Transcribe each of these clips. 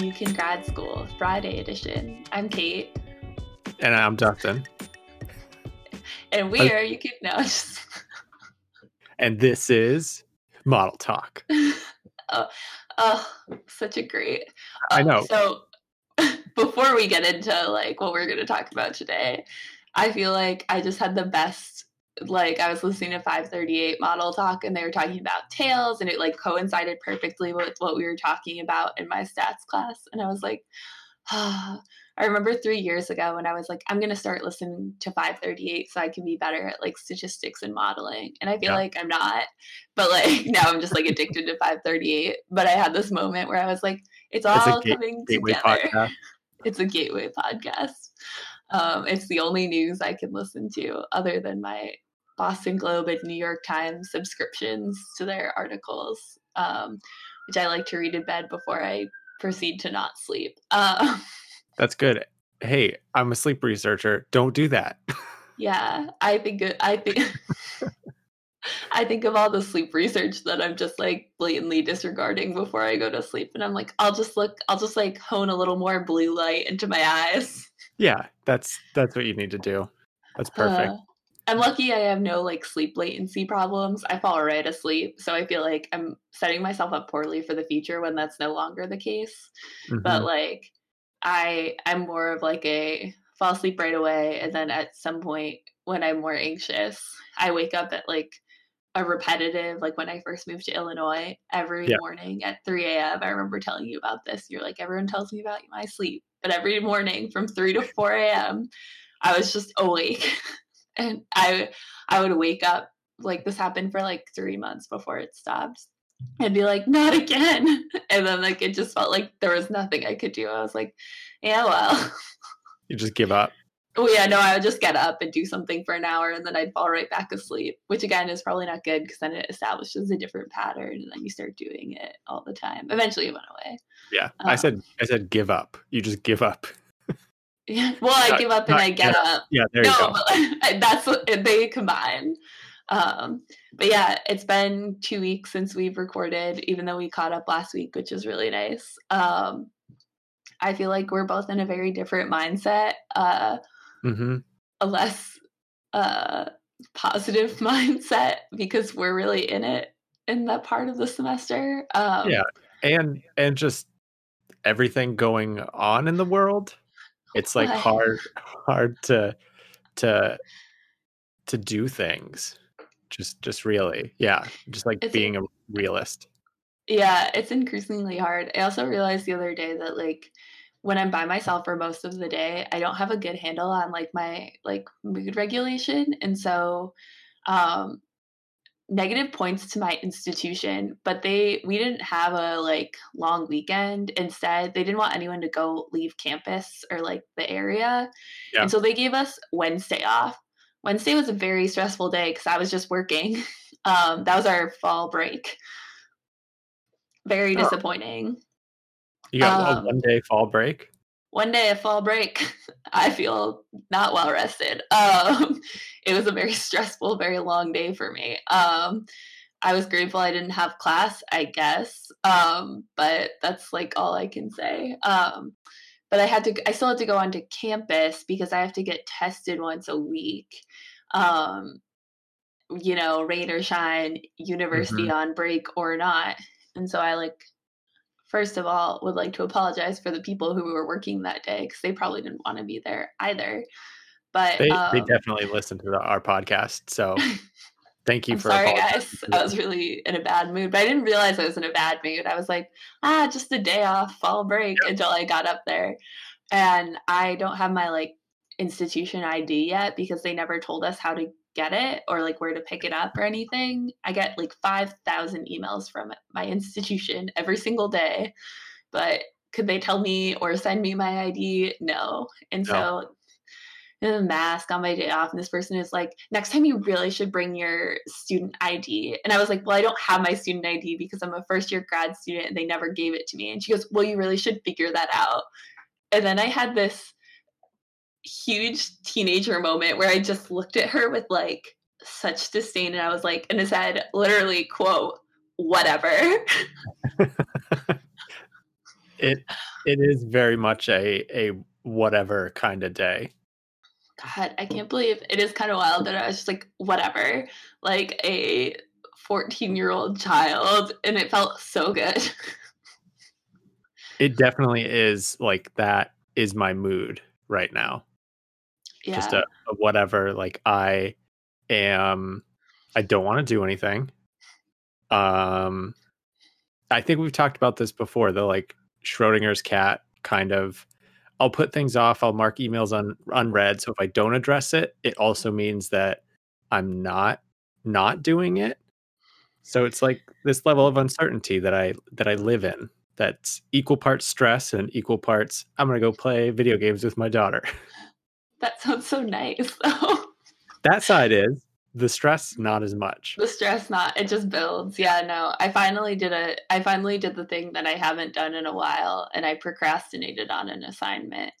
You Can Grad School, Friday edition. I'm Kate. And I'm Dustin. And we are, you can know. and this is Model Talk. oh, oh, such a great. I oh, know. So before we get into like what we're going to talk about today, I feel like I just had the best like I was listening to 538 model talk and they were talking about tails and it like coincided perfectly with what we were talking about in my stats class and I was like ah. I remember 3 years ago when I was like I'm going to start listening to 538 so I can be better at like statistics and modeling and I feel yeah. like I'm not but like now I'm just like addicted to 538 but I had this moment where I was like it's all it's coming together podcast. it's a gateway podcast um, it's the only news I can listen to other than my Boston Globe and New York Times subscriptions to their articles, um, which I like to read in bed before I proceed to not sleep. Uh, That's good. Hey, I'm a sleep researcher. Don't do that. yeah, I think I think I think of all the sleep research that I'm just like blatantly disregarding before I go to sleep, and I'm like, I'll just look, I'll just like hone a little more blue light into my eyes. Yeah, that's that's what you need to do. That's perfect. Uh, I'm lucky I have no like sleep latency problems. I fall right asleep. So I feel like I'm setting myself up poorly for the future when that's no longer the case. Mm-hmm. But like I I'm more of like a fall asleep right away and then at some point when I'm more anxious, I wake up at like a repetitive like when I first moved to Illinois every yeah. morning at 3 a.m. I remember telling you about this. You're like, everyone tells me about my sleep. But every morning from 3 to 4 a.m., I was just awake and I I would wake up like this happened for like three months before it stopped and be like, not again. And then like it just felt like there was nothing I could do. I was like, yeah, well. You just give up. Oh yeah, no, I would just get up and do something for an hour and then I'd fall right back asleep, which again is probably not good because then it establishes a different pattern and then you start doing it all the time. Eventually it went away. Yeah. Um, I said I said give up. You just give up. Yeah. Well, I give up and I get yeah, up. Yeah, there you no, go. that's what they combine. Um, but yeah, it's been two weeks since we've recorded, even though we caught up last week, which is really nice. Um, I feel like we're both in a very different mindset, uh, mm-hmm. a less uh, positive mindset because we're really in it in that part of the semester. Um, yeah, and and just everything going on in the world it's like hard hard to to to do things. Just just really yeah just like it's, being a realist. Yeah it's increasingly hard. I also realized the other day that like when i'm by myself for most of the day i don't have a good handle on like my like mood regulation and so um negative points to my institution but they we didn't have a like long weekend. Instead they didn't want anyone to go leave campus or like the area. Yeah. and so they gave us wednesday off. Wednesday was a very stressful day because i was just working. Um that was our fall break. Very oh. disappointing. You got um, a one day fall break? one day of fall break, I feel not well rested. Um, it was a very stressful, very long day for me. Um, I was grateful I didn't have class, I guess, um, but that's like all I can say. Um, but I had to, I still had to go onto campus because I have to get tested once a week. Um, you know, rain or shine, university mm-hmm. on break or not. And so I like first of all, would like to apologize for the people who were working that day because they probably didn't want to be there either. But they, um, they definitely listen to the, our podcast. So thank you I'm for sorry, guys. I was really in a bad mood, but I didn't realize I was in a bad mood. I was like, ah, just a day off, fall break yep. until I got up there. And I don't have my like institution ID yet because they never told us how to get it or like where to pick it up or anything. I get like 5,000 emails from my institution every single day. But could they tell me or send me my ID? No. And no. so a mask on my day off and this person is like next time you really should bring your student id and i was like well i don't have my student id because i'm a first year grad student and they never gave it to me and she goes well you really should figure that out and then i had this huge teenager moment where I just looked at her with like such disdain and I was like, and it said literally, quote, whatever. it it is very much a a whatever kind of day. God, I can't believe it is kind of wild that I was just like, whatever, like a 14 year old child, and it felt so good. it definitely is like that is my mood right now. Yeah. Just a, a whatever. Like I am, I don't want to do anything. Um, I think we've talked about this before. The like Schrodinger's cat kind of I'll put things off. I'll mark emails on unread. So if I don't address it, it also means that I'm not not doing it. So it's like this level of uncertainty that I that I live in. That's equal parts stress and equal parts I'm going to go play video games with my daughter. That sounds so nice that side is the stress not as much. The stress not it just builds. Yeah no i finally did a i finally did the thing that i haven't done in a while and i procrastinated on an assignment.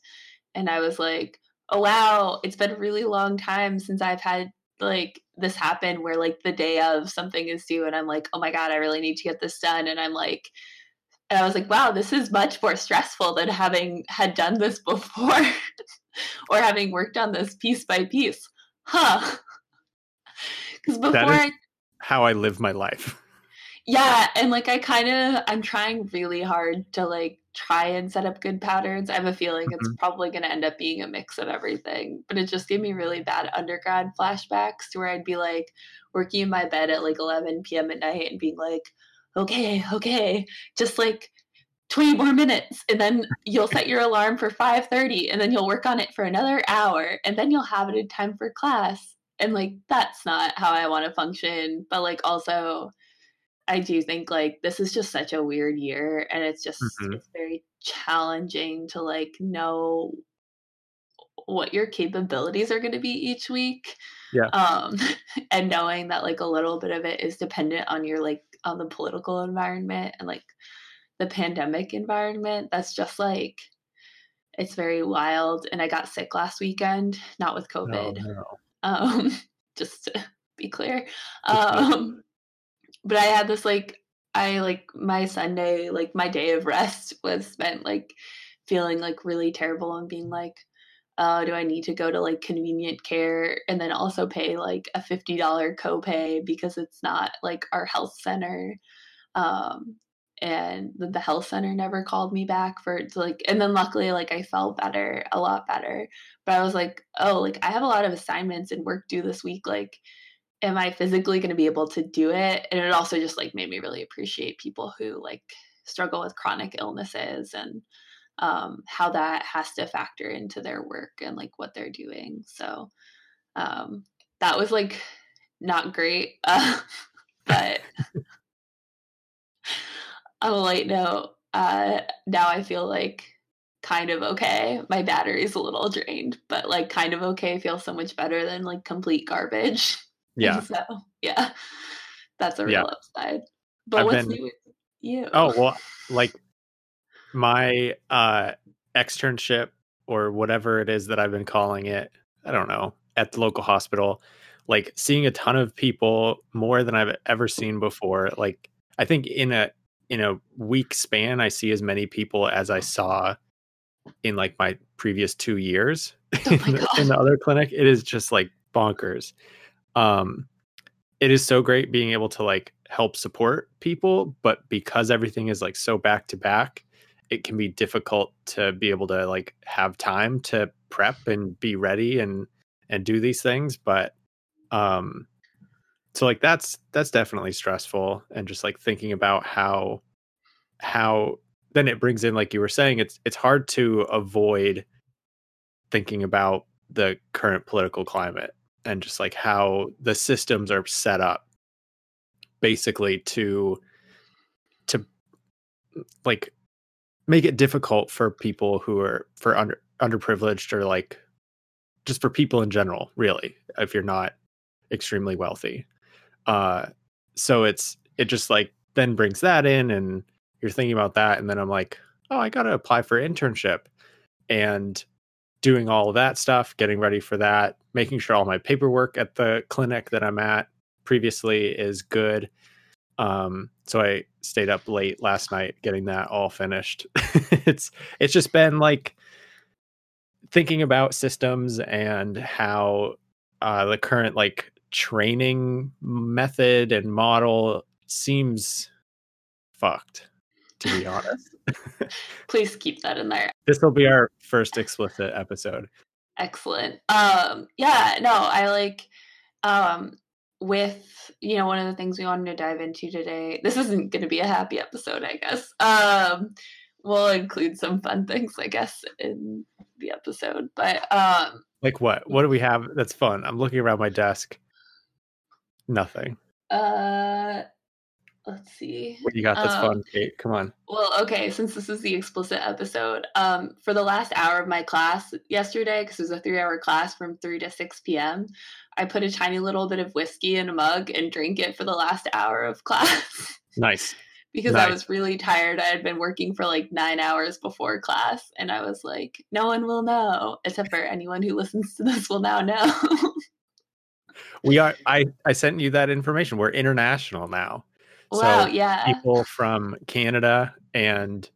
And i was like oh wow it's been a really long time since i've had like this happen where like the day of something is due and i'm like oh my god i really need to get this done. And i'm like and i was like wow this is much more stressful than having had done this before or having worked on this piece by piece. Huh because before I, how I live my life. Yeah, and like I kind of I'm trying really hard to like try and set up good patterns. I have a feeling mm-hmm. it's probably going to end up being a mix of everything, but it just gave me really bad undergrad flashbacks to where I'd be like working in my bed at like 11 p.m. at night and being like, "Okay, okay, just like 20 more minutes and then you'll set your alarm for 5:30 and then you'll work on it for another hour and then you'll have it in time for class and like that's not how I want to function. But like also I do think like this is just such a weird year and it's just mm-hmm. it's very challenging to like know what your capabilities are going to be each week. Yeah. Um and knowing that like a little bit of it is dependent on your like on the political environment and like the pandemic environment that's just like it's very wild and I got sick last weekend, not with COVID. No, no um, just to be clear. Um, but I had this like I like my Sunday, like my day of rest was spent like feeling like really terrible and being like, oh, do I need to go to like convenient care and then also pay like a $50 copay because it's not like our health center? Um, and the, health center never called me back for like and then luckily like i felt better a lot better. But i was like oh like i have a lot of assignments and work due this week like am i physically going to be able to do it? And it also just like made me really appreciate people who like struggle with chronic illnesses and um, how that has to factor into their work and like what they're doing. So um, that was like not great uh, but on a light note, uh, now I feel like kind of okay. My battery's a little drained, but like kind of okay feels so much better than like complete garbage. Yeah. so yeah, that's a real yeah. upside. But I've what's been, new with you? Oh well, like my uh externship or whatever it is that I've been calling it. I don't know at the local hospital. Like seeing a ton of people more than I've ever seen before. Like I think in a in a week span, I see as many people as I saw in like my previous two years oh in, the, in, the, other clinic. It is just like bonkers. Um, it is so great being able to like help support people, but because everything is like so back to back, it can be difficult to be able to like have time to prep and be ready and and do these things. But um, so like that's that's definitely stressful and just like thinking about how how then it brings in like you were saying it's it's hard to avoid thinking about the current political climate and just like how the systems are set up basically to to like make it difficult for people who are for under underprivileged or like just for people in general really if you're not extremely wealthy uh, so it's it just like then brings that in, and you're thinking about that, and then I'm like, oh, I got to apply for internship, and doing all of that stuff, getting ready for that, making sure all my paperwork at the clinic that I'm at previously is good. Um, so I stayed up late last night getting that all finished. it's it's just been like thinking about systems and how uh, the current like training method and model seems fucked to be honest. Please keep that in there. This will be our first explicit episode. Excellent. Um yeah, no, I like um with you know one of the things we wanted to dive into today. This isn't going to be a happy episode, I guess. Um we'll include some fun things, I guess, in the episode. But um like what? What do we have that's fun? I'm looking around my desk. Nothing. Uh let's see. What you got that's um, fun, Kate? Come on. Well, okay, since this is the explicit episode, um, for the last hour of my class yesterday, because it was a three hour class from 3 to 6 p.m., I put a tiny little bit of whiskey in a mug and drank it for the last hour of class. Nice. because nice. I was really tired. I had been working for like nine hours before class, and I was like, no one will know, except for anyone who listens to this will now know. we are I I sent you that information. We're international now. Wow, so yeah. People from Canada and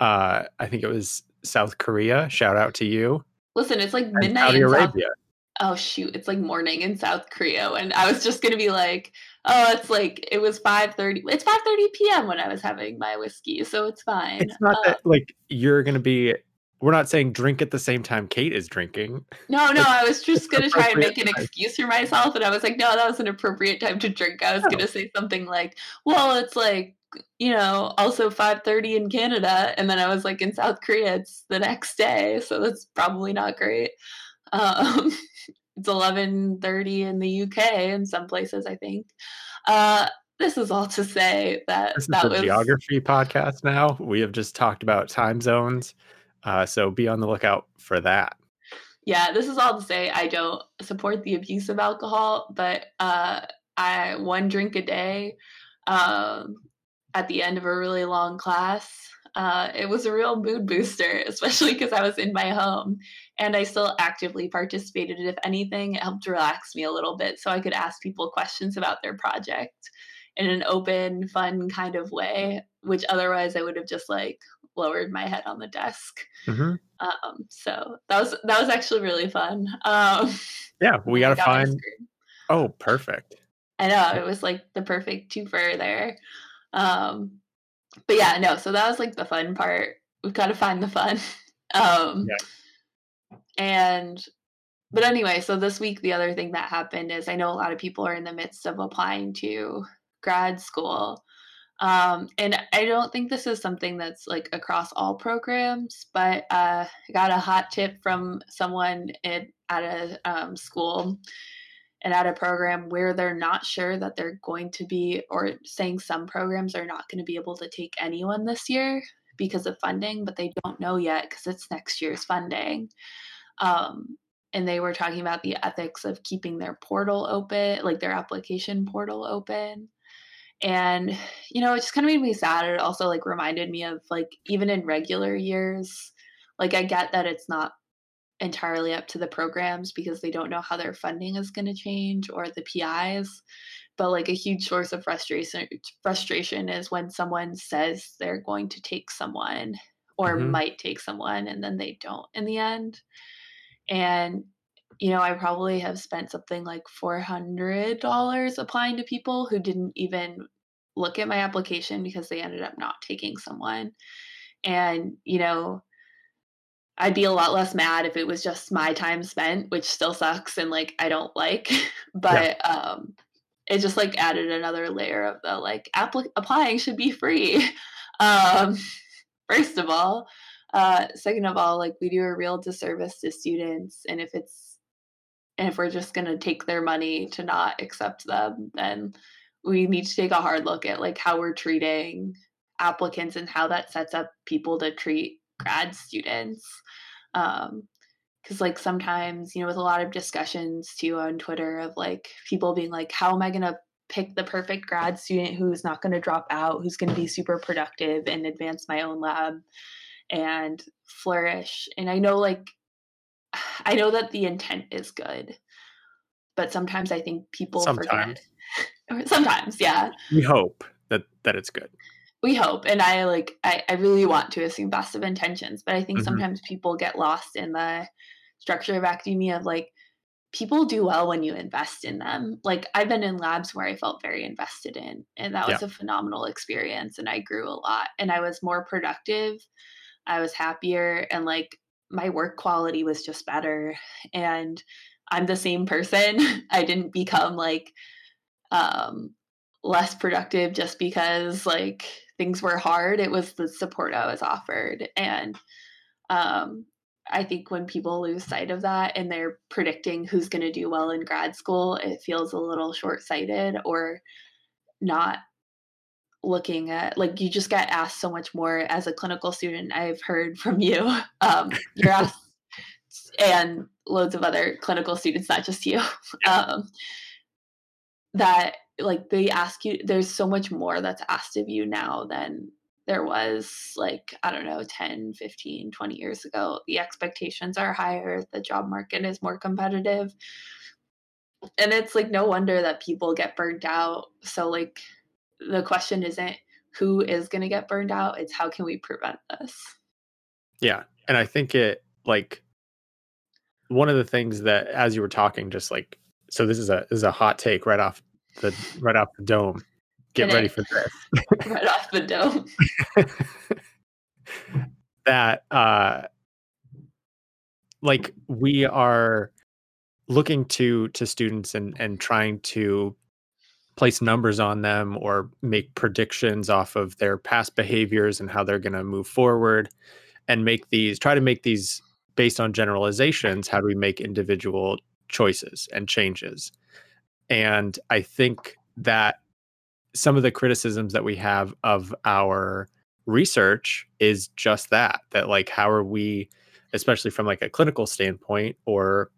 uh I think it was South Korea. Shout out to you. Listen, it's like midnight Saudi Arabia. South- oh shoot, it's like morning in South Korea. And I was just gonna be like, oh, it's like it was five thirty. It's five thirty p.m. when I was having my whiskey, so it's fine. It's not uh, that like you're gonna be we're not saying drink at the same time Kate is drinking. No, no, I was just gonna try and make an excuse for myself, and I was like, no, that was an appropriate time to drink. I was oh. gonna say something like, well, it's like you know, also 5:30 in Canada, and then I was like, in South Korea, it's the next day, so that's probably not great. Um, it's 11:30 in the UK in some places, I think. Uh, this is all to say that this is that was geography podcast. Now we have just talked about time zones. Uh, so be on the lookout for that. Yeah, this is all to say I don't support the abuse of alcohol, but uh, I one drink a day um, at the end of a really long class. Uh, it was a real mood booster, especially because I was in my home and I still actively participated. If anything, it helped relax me a little bit so I could ask people questions about their project in an open, fun kind of way, which otherwise I would have just like lowered my head on the desk. Mm-hmm. Um, so that was that was actually really fun. Um, yeah, we gotta find. Oh, perfect. I know it was like the perfect twofer there. Um, but yeah, no. So that was like the fun part. We've got to find the fun. Um, yeah. And but anyway, so this week the other thing that happened is I know a lot of people are in the midst of applying to grad school. Um, and I don't think this is something that's like across all programs, but uh, I got a hot tip from someone at, at a um, school and at a program where they're not sure that they're going to be, or saying some programs are not going to be able to take anyone this year because of funding, but they don't know yet because it's next year's funding. Um, and they were talking about the ethics of keeping their portal open, like their application portal open and you know it just kind of made me sad it also like reminded me of like even in regular years like i get that it's not entirely up to the programs because they don't know how their funding is going to change or the pis but like a huge source of frustration frustration is when someone says they're going to take someone or mm-hmm. might take someone and then they don't in the end and you know, I probably have spent something like $400 applying to people who didn't even look at my application because they ended up not taking someone. And, you know, I'd be a lot less mad if it was just my time spent, which still sucks and like I don't like. but yeah. um it just like added another layer of the like apply- applying should be free. Um first of all, uh second of all, like we do a real disservice to students and if it's and if we're just going to take their money to not accept them, then we need to take a hard look at like how we're treating applicants and how that sets up people to treat grad students. Um, because like sometimes you know with a lot of discussions too on twitter of like people being like how am i going to pick the perfect grad student who's not going to drop out who's going to be super productive and advance my own lab and flourish and i know like I know that the intent is good, but sometimes I think people sometimes. forget. Sometimes, yeah. We hope that that it's good. We hope, and I like I, I really want to assume best of intentions, but I think Mhm. sometimes people get lost in the structure of academia of like people do well when you invest in them. Like I've been in labs where I felt very invested in, and that was a phenomenal experience, and I grew a lot, and I was more productive. I was happier, and like my work quality was just better. And I'm the same person. I didn't become like um less productive just because like things were hard. It was the support I was offered. And um I think when people lose sight of that and they're predicting who's going to do well in grad school, it feels a little short sighted or not looking at like you just get asked so much more as a clinical student. I've heard from you. Um, you're asked and loads of other clinical students, not just you, um, that like they ask you, there's so much more that's asked of you now than there was like, I don't know, 10, 15, 20 years ago. The expectations are higher, the job market is more competitive. And it's like no wonder that people get burnt out. So, like, the question isn't who is going to get burned out, it's how can we prevent this? Yeah. And I think it like one of the things that as you were talking, just like so this is a this is a hot take right off the right off the dome. Get It ready is. for this. right off the dome. that uh like we are looking to to students and and trying to place numbers on them or make predictions off of their past behaviors and how they're going to move forward and make these try to make these based on generalizations how do we make individual choices and changes? And i think that some of the criticisms that we have of our research is just that that like how are we especially from like a clinical standpoint or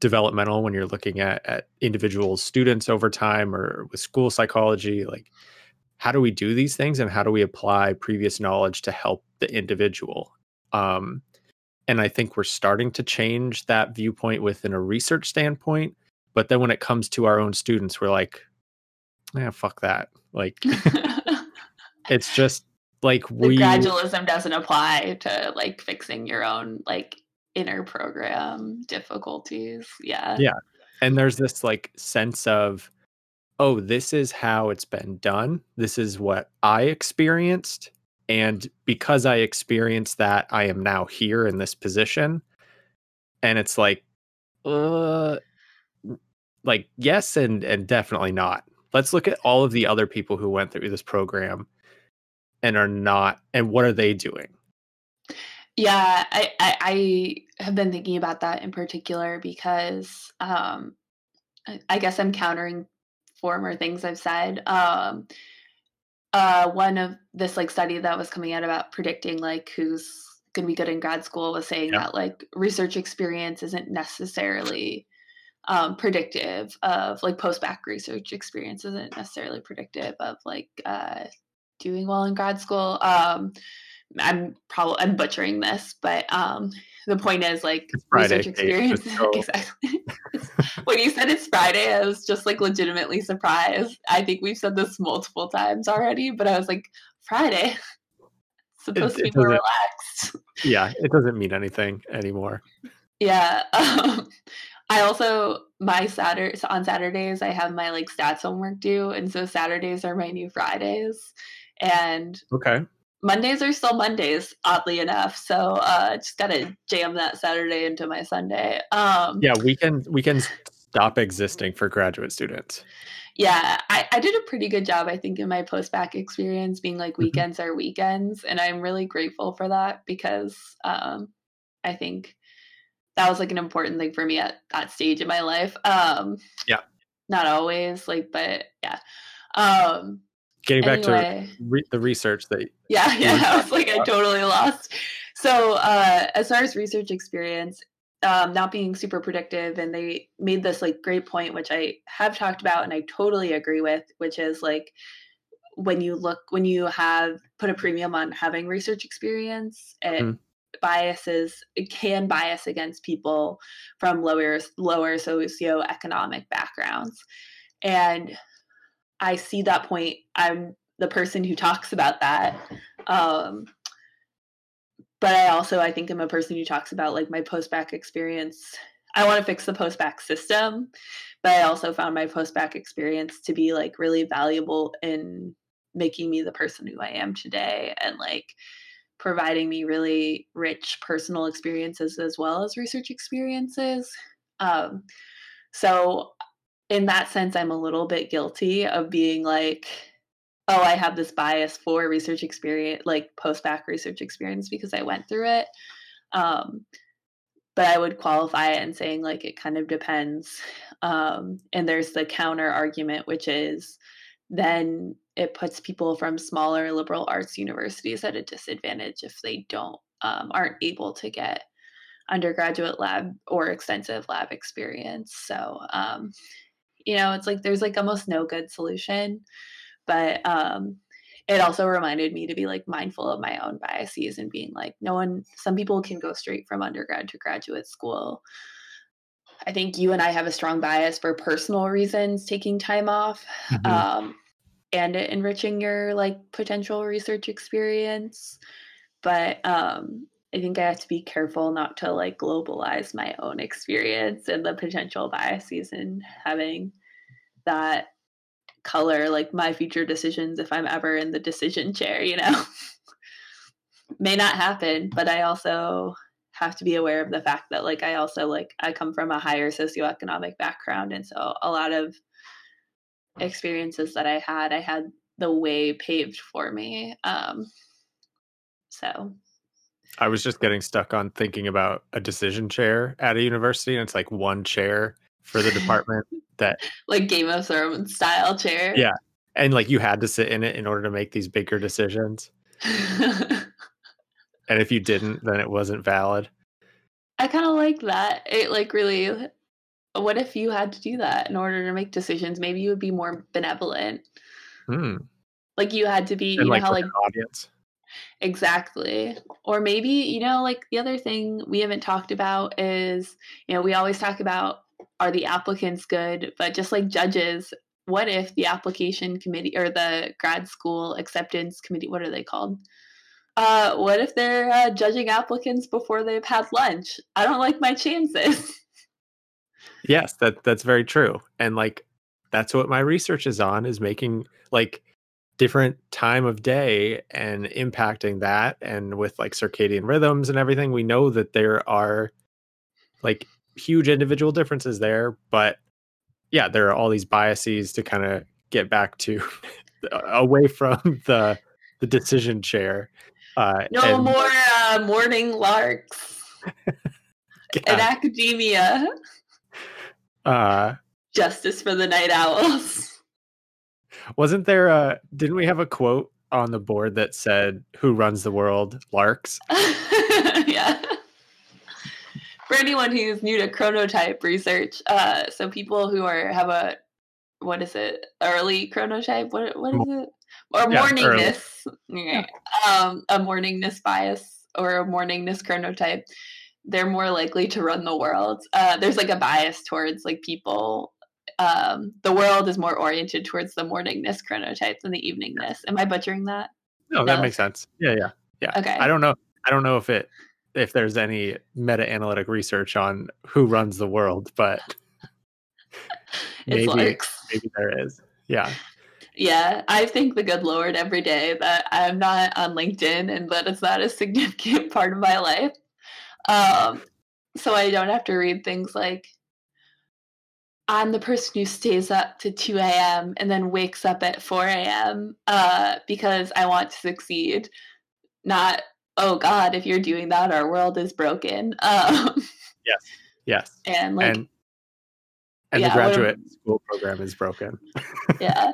developmental when you're looking at at individual students over time or with school psychology? Like how do we do these things and how do we apply previous knowledge to help the individual? Um and i think we're starting to change that viewpoint within a research standpoint but then when it comes to our own students we're like yeah fuck that. Like it's just like the we gradualism doesn't apply to like fixing your own like inner program difficulties. Yeah. Yeah. and there's this like sense of oh this is how it's been done this is what i experienced and because i experienced that i am now here in this position and it's like uh like yes and and definitely not let's look at all of the other people who went through this program and are not and what are they doing Yeah, I, I I have been thinking about that in particular because um I, I guess I'm countering former things I've said. Um uh one of this like study that was coming out about predicting like who's gonna be good in grad school was saying Yeah. that like research experience isn't necessarily um, predictive of like post bac research experience isn't necessarily predictive of like uh, doing well in grad school. Um, I'm probably I'm butchering this, but um, the point is like It's Friday, research experience. exactly. when you said it's Friday, I was just like legitimately surprised. I think we've said this multiple times already, but I was like, Friday. Supposed It- to be more relaxed. yeah it doesn't mean anything anymore Yeah. Um, I also my Saturday on Saturdays I have my like stats homework due, and so Saturdays are my new Fridays, and okay Mondays are still Mondays, oddly enough. So uh, just gotta jam that Saturday into my Sunday. Um, yeah weekend weekends stop existing for graduate students yeah, I, I did a pretty good job, I think, in my post bac experience, being like Mhm. weekends are weekends, and I'm really grateful for that because um, I think that was like an important thing for me at that stage in my life. Um, Yeah. not always, like, but yeah. Um, getting back to re- the research that yeah, yeah, I was like, I totally lost. So, uh, as far as research experience, um, not being super predictive, and they made this like great point, which I have talked about and I totally agree with, which is like when you look when you have put a premium on having research experience, it Mhm. biases it can bias against people from lower lower socioeconomic backgrounds, and I see that point. I'm the person who talks about that. Um, but I also I think I'm a person who talks about like my post bac experience. I want to fix the post bac system, but I also found my post bac experience to be like really valuable in making me the person who I am today and like providing me really rich personal experiences as well as research experiences. Um, so in that sense, I'm a little bit guilty of being like, oh, I have this bias for research experience, like post bac research experience because I went through it. Um, but I would qualify it and saying like it kind of depends. Um, and there's the counter argument, which is then it puts people from smaller liberal arts universities at a disadvantage if they don't um, aren't able to get undergraduate lab or extensive lab experience. So um, you know, it's like there's like almost no good solution. But um, it also reminded me to be like mindful of my own biases and being like, no one, some people can go straight from undergrad to graduate school. I think you and I have a strong bias for personal reasons taking time off mm-hmm. um, and enriching your like potential research experience. But um, I think I have to be careful not to like globalize my own experience and the potential biases in having that color like my future decisions if I'm ever in the decision chair, you know. May not happen, but I also have to be aware of the fact that like I also like I come from a higher socioeconomic background and so a lot of experiences that I had I had the way paved for me. Um so I was just getting stuck on thinking about a decision chair at a university, and it's like one chair for the department that, like Game of Thrones style chair. Yeah, and like you had to sit in it in order to make these bigger decisions. and if you didn't, then it wasn't valid. I kind of like that. It like really. What if you had to do that in order to make decisions? Maybe you would be more benevolent. Hmm. Like you had to be, and you like know how like audience Exactly. Or maybe, you know, like the other thing we haven't talked about is, you know, we always talk about are the applicants good, but just like judges, what if the application committee or the grad school acceptance committee, what are they called? Uh, what if they're uh, judging applicants before they've had lunch? I don't like my chances. yes, that that's very true. And like that's what my research is on is making like different time of day and impacting that and with like circadian rhythms and everything we know that there are like huge individual differences there but yeah there are all these biases to kind of get back to away from the the decision chair uh no and, more uh, morning larks in academia. Uh justice for the night owls wasn't there a didn't we have a quote on the board that said who runs the world? Larks? yeah. For anyone who's new to chronotype research, uh, so people who are have a what is it? Early chronotype? What what is it? Or yeah, morningness. Yeah. Um, a morningness bias or a morningness chronotype. They're more likely to run the world. Uh, there's like a bias towards like people um, the world is more oriented towards the morningness chronotype than the eveningness. Am I butchering that? No, no, that makes sense. Yeah, yeah, yeah. Okay. I don't know. I don't know if it if there's any meta analytic research on who runs the world, but maybe maybe there is. Yeah. Yeah, I thank the good Lord every day that I'm not on LinkedIn and that it's not a significant part of my life. Um, so I don't have to read things like I'm the person who stays up to 2 a.m. and then wakes up at 4 a.m. Uh, because I want to succeed. Not, oh God, if you're doing that, our world is broken. Um, yes, yes. And like, and, and yeah, the graduate school program is broken. yeah.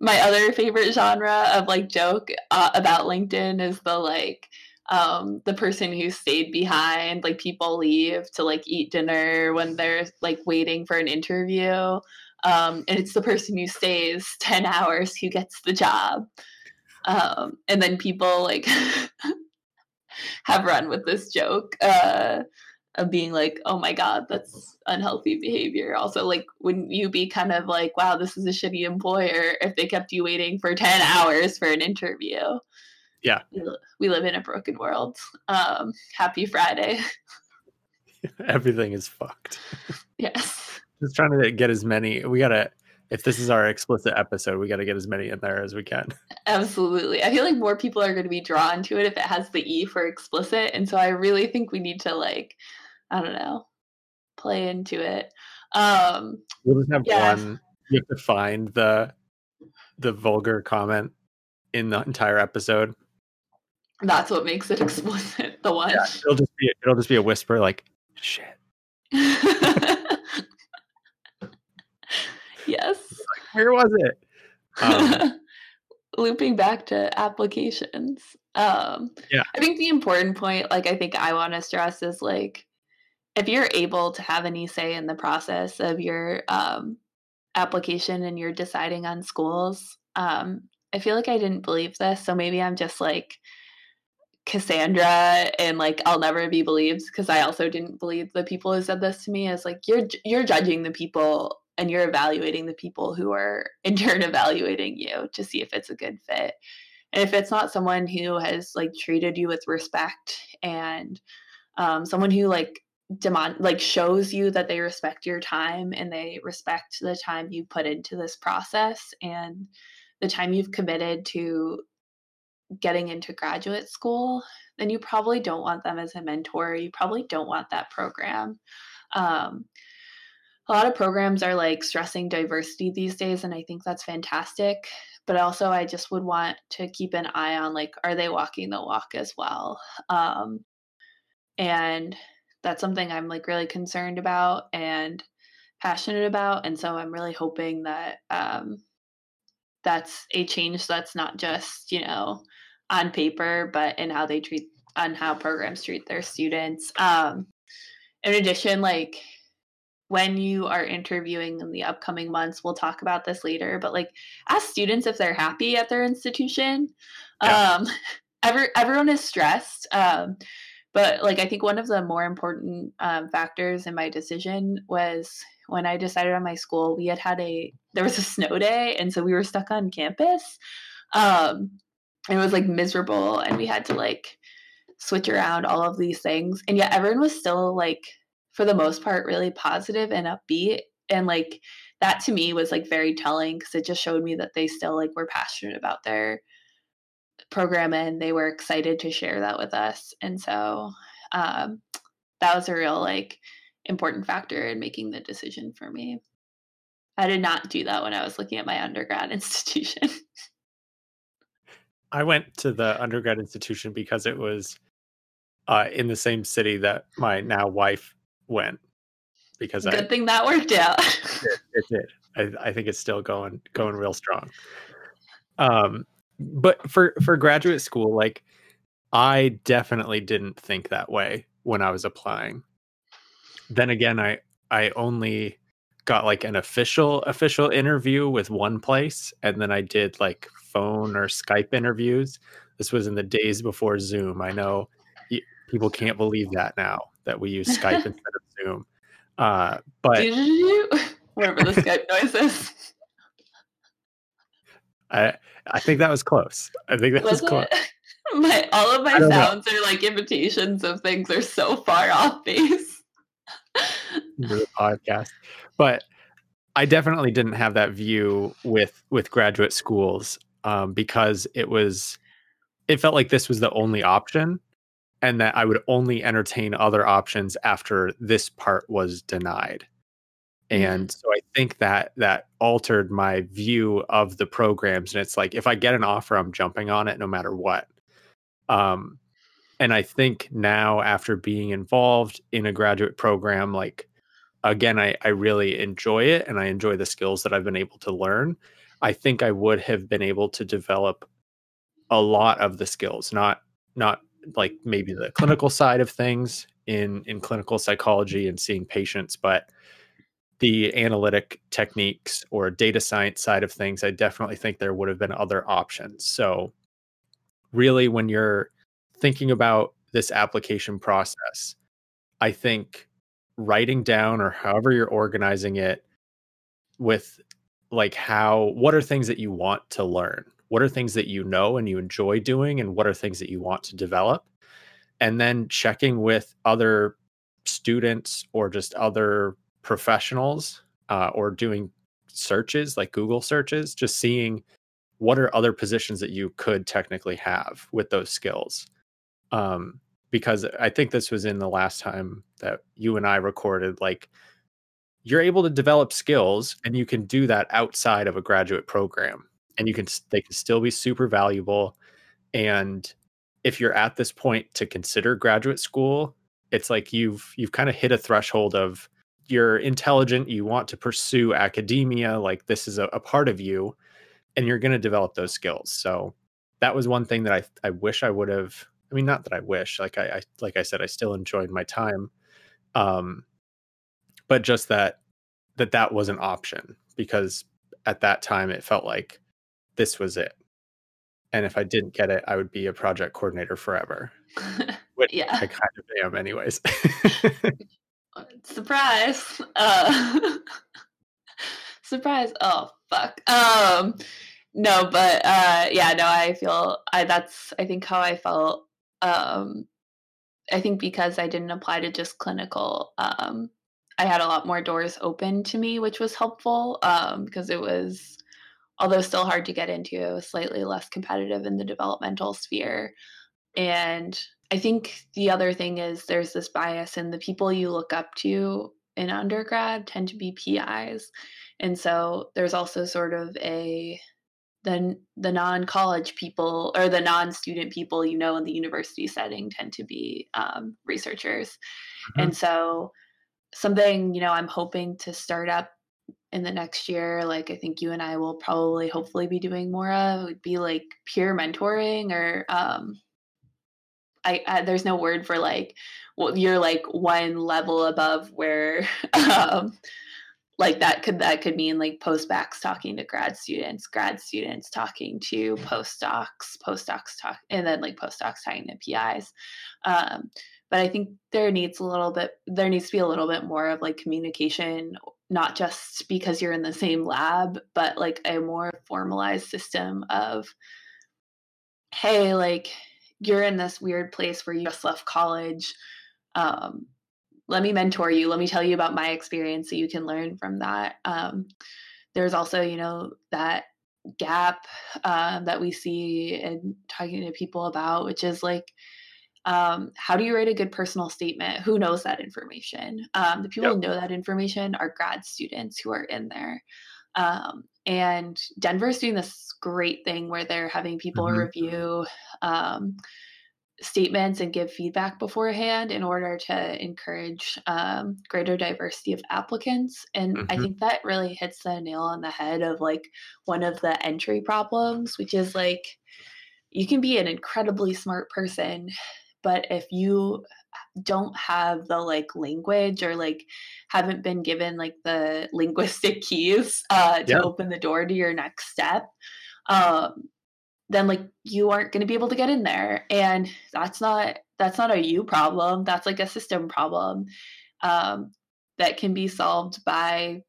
My other favorite genre of like joke uh, about LinkedIn is the like, um, the person who stayed behind, like people leave to like eat dinner when they're like waiting for an interview. Um, and it's the person who stays 10 hours who gets the job. Um, and then people like have run with this joke. Uh, of being like, oh my God, that's unhealthy behavior. Also, like, wouldn't you be kind of like, wow, this is a shitty employer if they kept you waiting for 10 hours for an interview? Yeah. We live in a broken world. Um, happy Friday. Everything is fucked. Yes. Just trying to get as many. We gotta. If this is our explicit episode, we got to get as many in there as we can. Absolutely. I feel like more people are going to be drawn to it if it has the E for explicit. And so I really think we need to like I don't know, play into it. Um, we'll just have yeah. one. You have to find the the vulgar comment in the entire episode. That's what makes it explicit. The one. Yeah, it'll just be it'll just be a whisper like shit. yes. Where was it? Um, Looping back to applications. Um, yeah. I think the important point, like I think I want to stress, is like if you're able to have any say in the process of your um, application and you're deciding on schools, um, I feel like I didn't believe this. So maybe I'm just like Cassandra and like I'll never be believed because I also didn't believe the people who said this to me is like you're you're judging the people and you're evaluating the people who are in turn evaluating you to see if it's a good fit. And if it's not someone who has like treated you with respect and um, someone who like demand like shows you that they respect your time and they respect the time you put into this process and the time you've committed to getting into graduate school then you probably don't want them as a mentor you probably don't want that program um, a lot of programs are like stressing diversity these days and i think that's fantastic but also i just would want to keep an eye on like are they walking the walk as well um, and that's something I'm like really concerned about and passionate about. And so I'm really hoping that um, that's a change that's not just, you know, on paper, but in how they treat, on how programs treat their students. Um, in addition, like when you are interviewing in the upcoming months, we'll talk about this later, but like ask students if they're happy at their institution. Yeah. Um, every, everyone is stressed. Um, but like I think one of the more important um, factors in my decision was when I decided on my school. We had had a there was a snow day, and so we were stuck on campus. Um, it was like miserable, and we had to like switch around all of these things, and yet everyone was still like for the most part really positive and upbeat, and like that to me was like very telling because it just showed me that they still like were passionate about their program and they were excited to share that with us. And so um, that was a real like important factor in making the decision for me. I did not do that when I was looking at my undergrad institution. I went to the undergrad institution because it was uh, in the same city that my now wife went. Because good I, thing that worked out. it, it did. I, I, think it's still going going real strong. Um, but for for graduate school like i definitely didn't think that way when i was applying then again i i only got like an official official interview with one place and then i did like phone or skype interviews this was in the days before zoom i know people can't believe that now that we use skype instead of zoom uh but whatever the skype noises I I think that was close. I think that was, was close. My all of my sounds know. are like imitations of things are so far off base. the podcast, but I definitely didn't have that view with with graduate schools um, because it was it felt like this was the only option and that I would only entertain other options after this part was denied. Mm-hmm. and so i think that that altered my view of the programs and it's like if i get an offer i'm jumping on it no matter what um and i think now after being involved in a graduate program like again i i really enjoy it and i enjoy the skills that i've been able to learn i think i would have been able to develop a lot of the skills not not like maybe the clinical side of things in in clinical psychology and seeing patients but the analytic techniques or data science side of things, I definitely think there would have been other options. So, really, when you're thinking about this application process, I think writing down or however you're organizing it with like how what are things that you want to learn? What are things that you know and you enjoy doing and what are things that you want to develop? And then checking with other students or just other professionals uh, or doing searches like google searches just seeing what are other positions that you could technically have with those skills. Um, because i think this was in the last time that you and i recorded like you're able to develop skills and you can do that outside of a graduate program and you can they can still be super valuable and if you're at this point to consider graduate school it's like you've you've kind of hit a threshold of you're intelligent you want to pursue academia like this is a, a part of you and you're going to develop those skills. So that was one thing that i i wish i would have i mean not that i wish like I, I like i said i still enjoyed my time um but just that that that was an option because at that time it felt like this was it. And if i didn't get it i would be a project coordinator forever which yeah. i kind of am anyways. Surprise. Uh surprise. Oh fuck. Um no but uh yeah no i feel i that's i think how i felt um i think because i didn't apply to just clinical um I had a lot more doors open to me, which was helpful um, because it was, although still hard to get into, it was slightly less competitive in the developmental sphere. And I think the other thing is there's this bias, and the people you look up to in undergrad tend to be PIs. And so there's also sort of a the the non-college people or the non-student people you know in the university setting tend to be um, researchers, mm-hmm. and so something you know i'm hoping to start up in the next year like i think you and i will probably hopefully be doing more of would be like peer mentoring or um I, I there's no word for like well, you're like one level above where um like that could that could mean like postbacks talking to grad students grad students talking to postdocs postdocs talk and then like postdocs talking to pis um but i think there needs a little bit there needs to be a little bit more of like communication not just because you're in the same lab but like a more formalized system of hey like you're in this weird place where you just left college um, let me mentor you let me tell you about my experience so you can learn from that um, there's also you know that gap uh, that we see in talking to people about which is like um, how do you write a good personal statement? Who knows that information? Um, the people yep. who know that information are grad students who are in there. Um, and Denver's doing this great thing where they're having people mm-hmm. review um, statements and give feedback beforehand in order to encourage um, greater diversity of applicants. And mm-hmm. I think that really hits the nail on the head of like one of the entry problems, which is like you can be an incredibly smart person but if you don't have the like language or like haven't been given like the linguistic keys uh, to open the door to your next step um, then like you aren't going to be able to get in there and that's not that's not a you problem that's like a system problem um, that can be solved by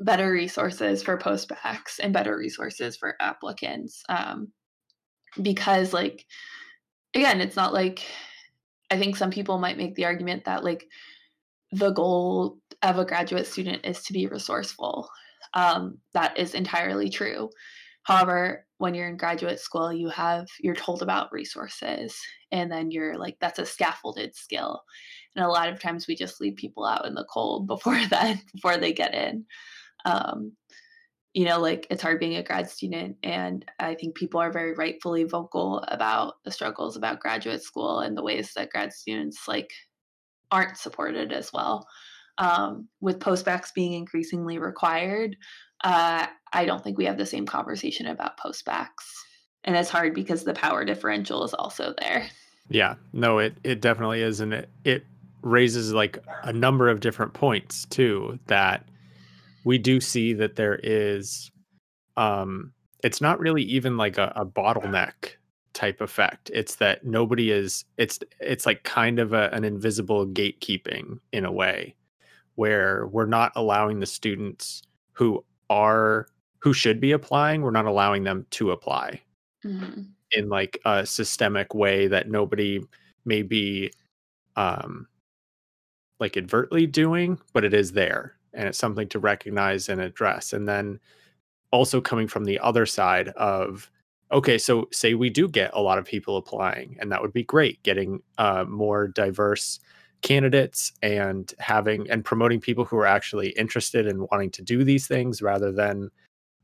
better resources for postbacks and better resources for applicants um, because like again, it's not like I think some people might make the argument that like the goal of a graduate student is to be resourceful. Um, that is entirely true. However, when you're in graduate school, you have you're told about resources, and then you're like that's a scaffolded skill. And a lot of times we just leave people out in the cold before that before they get in. Um, you know, like it's hard being a grad student. And I think people are very rightfully vocal about the struggles about graduate school and the ways that grad students like aren't supported as well. Um, with postbacks being increasingly required, uh, I don't think we have the same conversation about postbacks. And it's hard because the power differential is also there. Yeah, no, it it definitely is, and it it raises like a number of different points too that we do see that there is um it's not really even like a, a bottleneck type effect. It's that nobody is it's it's like kind of a, an invisible gatekeeping in a way where we're not allowing the students who are who should be applying, we're not allowing them to apply mm-hmm. in like a systemic way that nobody may be um like advertly doing, but it is there and it's something to recognize and address. And then also coming from the other side of okay so say we do get a lot of people applying and that would be great getting uh, more diverse candidates and having and promoting people who are actually interested in wanting to do these things rather than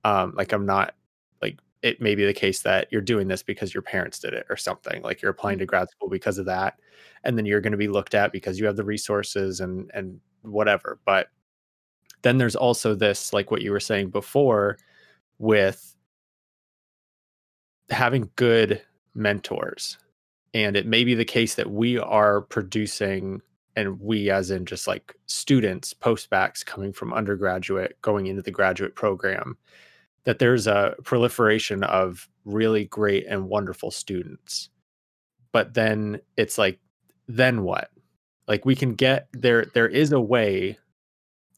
um, like i'm not like it may be the case that you're doing this because your parents did it or something like you're applying to mm. grad school because of that and then you're going to be looked at because you have the resources and and whatever but then there's also this like what you were saying before with having good mentors. And it may be the case that we are producing, and we, as in just like students, postbacks coming from undergraduate, going into the graduate program, that there's a proliferation of really great and wonderful students. But then it's like, then what? Like we can get there, there is a way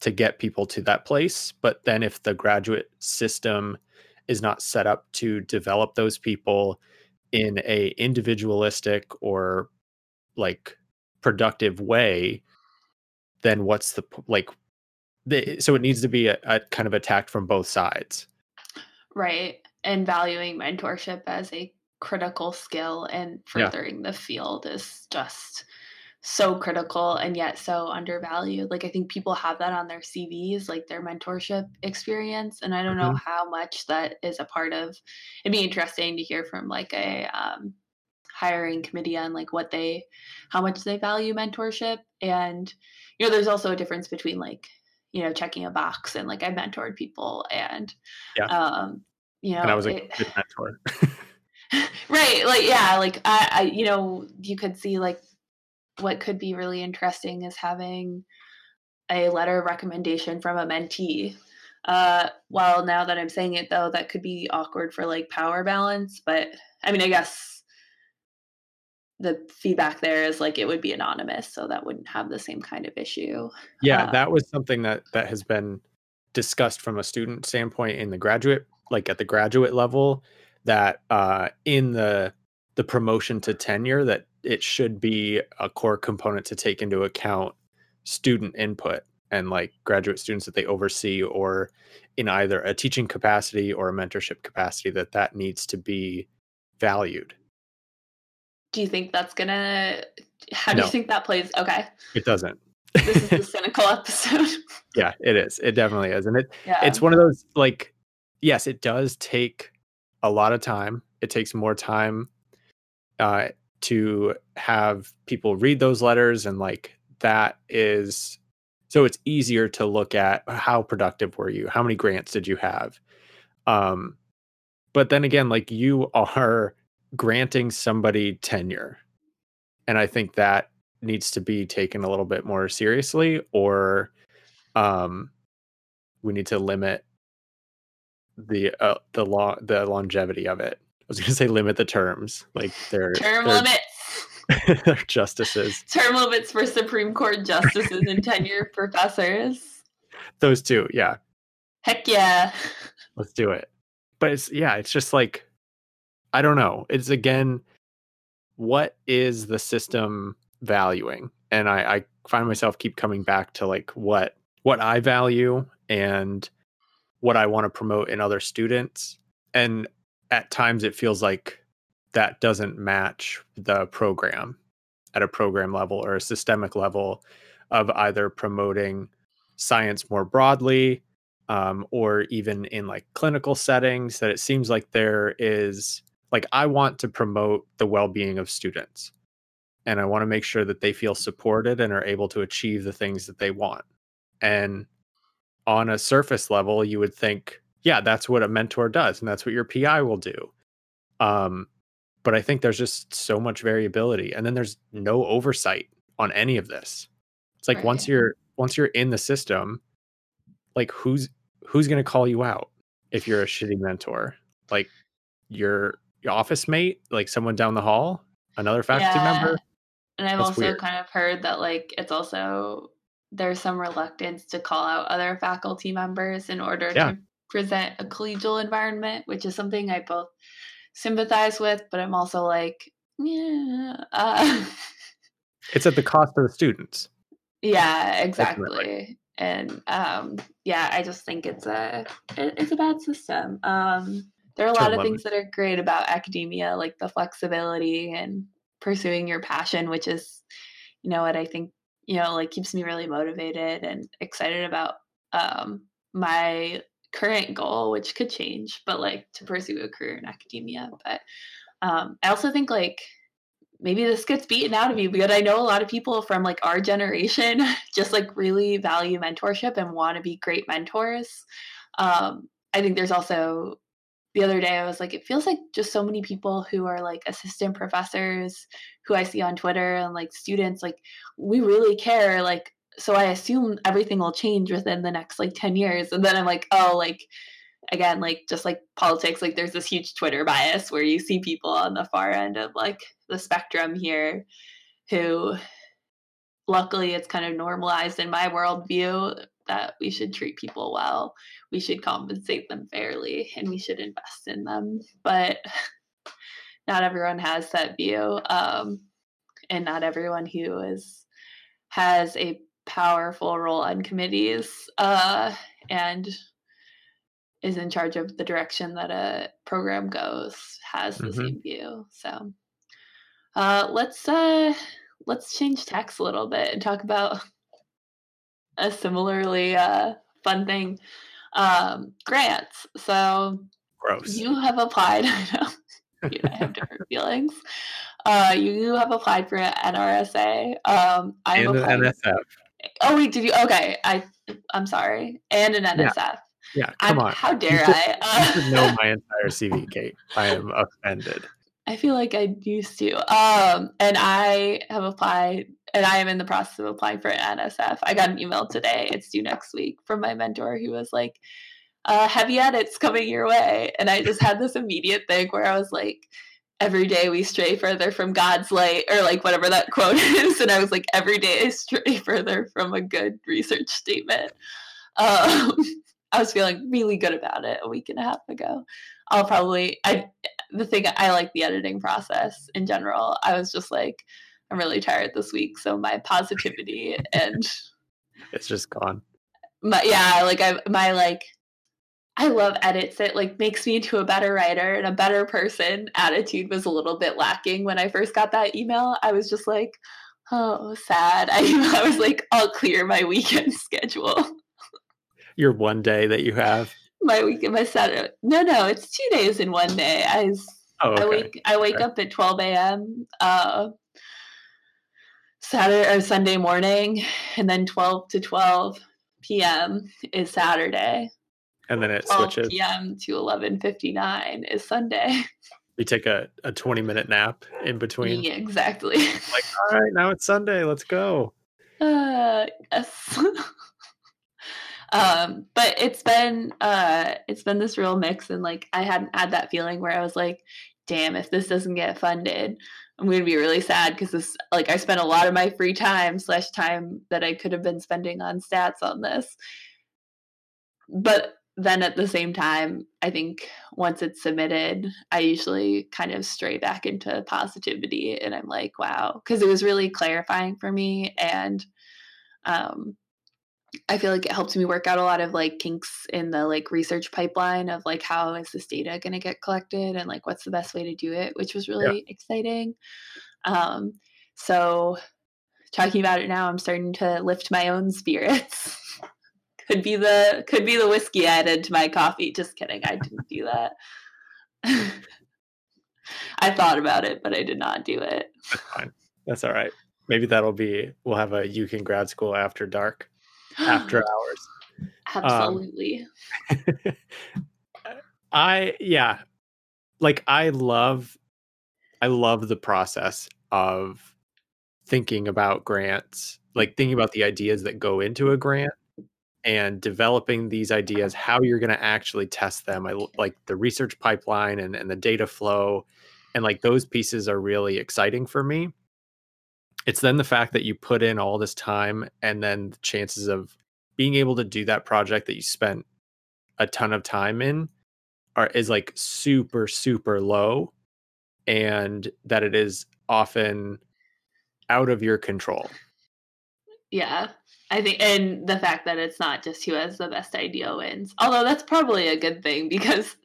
to get people to that place. But then if the graduate system is not set up to develop those people in a individualistic or like productive way, then what's the like? The, so it needs to be a, a kind of attacked from both sides, right? And valuing mentorship as a critical skill and furthering yeah. the field is just so critical and yet so undervalued. Like I think people have that on their CVs, like their mentorship experience, and I don't mm-hmm. know how much that is a part of. It'd be interesting to hear from like a um, hiring committee on like what they, how much they value mentorship, and you know, there's also a difference between like you know checking a box and like I mentored people and yeah. um, you know, and I was a it, good mentor. right like yeah like I, I you know you could see like what could be really interesting is having a letter of recommendation from a mentee. Uh, well, now that I'm saying it, though, that could be awkward for like power balance. But I mean, I guess the feedback there is like it would be anonymous, so that wouldn't have the same kind of issue. Yeah, uh, that was something that that has been discussed from a student standpoint in the graduate, like at the graduate level, that uh, in the the promotion to tenure that it should be a core component to take into account student input and like graduate students that they oversee or in either a teaching capacity or a mentorship capacity that that needs to be valued. Do you think that's gonna how do no. you think that plays? Okay. It doesn't. This is the cynical episode. Yeah it is. It definitely is. And it yeah. it's one of those like yes it does take a lot of time. It takes more time uh, to have people read those letters and like that is so it's easier to look at how productive were you? How many grants did you have? Um but then again like you are granting somebody tenure and i think that needs to be taken a little bit more seriously or um we need to limit the uh, the law the longevity of it was going to say limit the terms, like their term their, limits. their justices. Term limits for Supreme Court justices and tenure professors. Those two, yeah. Heck yeah. Let's do it. But it's yeah, it's just like I don't know. It's again, what is the system valuing? And I, I find myself keep coming back to like what what I value and what I want to promote in other students. And at times it feels like that doesn't match the program at a program level or a systemic level of either promoting science more broadly um, or even in like clinical settings that it seems like there is like i want to promote the well-being of students. And i want to make sure that they feel supported and are able to achieve the things that they want. And on a surface level you would think yeah, that's what a mentor does, and that's what your PI will do. Um, but I think there's just so much variability, and then there's no oversight on any of this. It's like right. once you're once you're in the system, like who's who's going to call you out if you're a shitty mentor? Like your your office mate, like someone down the hall, another faculty yeah. member. And I've That's also weird. kind of heard that like it's also there's some reluctance to call out other faculty members in order yeah. to present a collegial environment, which is something I both sympathize with, but I'm also like, yeah. Uh, it's at the cost of the students. Yeah, exactly. And um, yeah, I just think it's a it, it's a bad system. Um, there are a lot of things that are great about academia, like the flexibility and pursuing your passion, which is, you know, what I think you know like keeps me really motivated and excited about um, my current goal, which could change, but like to pursue a career in academia. But um, I also think like maybe this gets beaten out of you, because I know a lot of people from like our generation just like really value mentorship and want to be great mentors. Um, I think there's also the other day I was like, it feels like just so many people who are like assistant professors who I see on Twitter and like students, like we really care. Like, so I assume everything will change within the next like 10 years. And then I'm like, oh, like again, like just like politics, like there's this huge Twitter bias where you see people on the far end of like the spectrum here who luckily it's kind of normalized in my worldview that we should treat people well, we should compensate them fairly, and we should invest in them. But not everyone has that view, um, and not everyone who is has a powerful role on committees uh, and is in charge of the direction that a program goes has the mm-hmm. same view. So uh, let's uh, let's change text a little bit and talk about a similarly uh, fun thing. Um, grants. So gross. You have applied. I know. you I have different feelings. Uh, you have applied for an NRSA. Um, I'm and an NSF. Oh wait, did you? Okay, I I'm sorry, and an NSF. Yeah, yeah come I'm, on. How dare you I? Uh, you should know my entire CV, Kate. I am offended. I feel like I used to. Um, and I have applied, and I am in the process of applying for an NSF. I got an email today. It's due next week from my mentor who was like, uh, "Heavy edits coming your way," and I just had this immediate thing where I was like, "Every day we stray further from God's light," or like whatever that quote is, and I was like, "Every day I stray further from a good research statement." Um, I was feeling really good about it a week and a half ago. I'll probably I the thing I like the editing process in general. I was just like, I'm really tired this week, so my positivity and it's just gone. My yeah, like I my like I love edits. It like makes me into a better writer and a better person. Attitude was a little bit lacking when I first got that email. I was just like, oh, sad. I, I was like, I'll clear my weekend schedule. Your one day that you have my weekend, my Saturday. No, no, it's two days in one day. I, oh, okay. I wake I wake okay. up at 12 a.m. Uh, Saturday or Sunday morning, and then 12 to 12 p.m. is Saturday. And then it switches. p.m. to 11:59 is Sunday. You take a, a 20 minute nap in between. Yeah, exactly. Like, all right, now it's Sunday. Let's go. Uh, yes. um but it's been uh it's been this real mix and like i hadn't had that feeling where i was like damn if this doesn't get funded i'm going to be really sad because this like i spent a lot of my free time slash time that i could have been spending on stats on this but then at the same time i think once it's submitted i usually kind of stray back into positivity and i'm like wow because it was really clarifying for me and um I feel like it helped me work out a lot of like kinks in the like research pipeline of like how is this data going to get collected and like what's the best way to do it, which was really yeah. exciting. Um, so talking about it now, I'm starting to lift my own spirits. could be the could be the whiskey added to my coffee. Just kidding, I didn't do that. I thought about it, but I did not do it. That's fine. That's all right. Maybe that'll be. We'll have a UCAN grad school after dark after hours. Absolutely. Um, I yeah, like I love I love the process of thinking about grants, like thinking about the ideas that go into a grant and developing these ideas, how you're going to actually test them. I like the research pipeline and, and the data flow. And like those pieces are really exciting for me. It's then the fact that you put in all this time and then the chances of being able to do that project that you spent a ton of time in are is like super, super low. And that it is often out of your control. Yeah. I think, and the fact that it's not just who has the best idea wins. Although that's probably a good thing because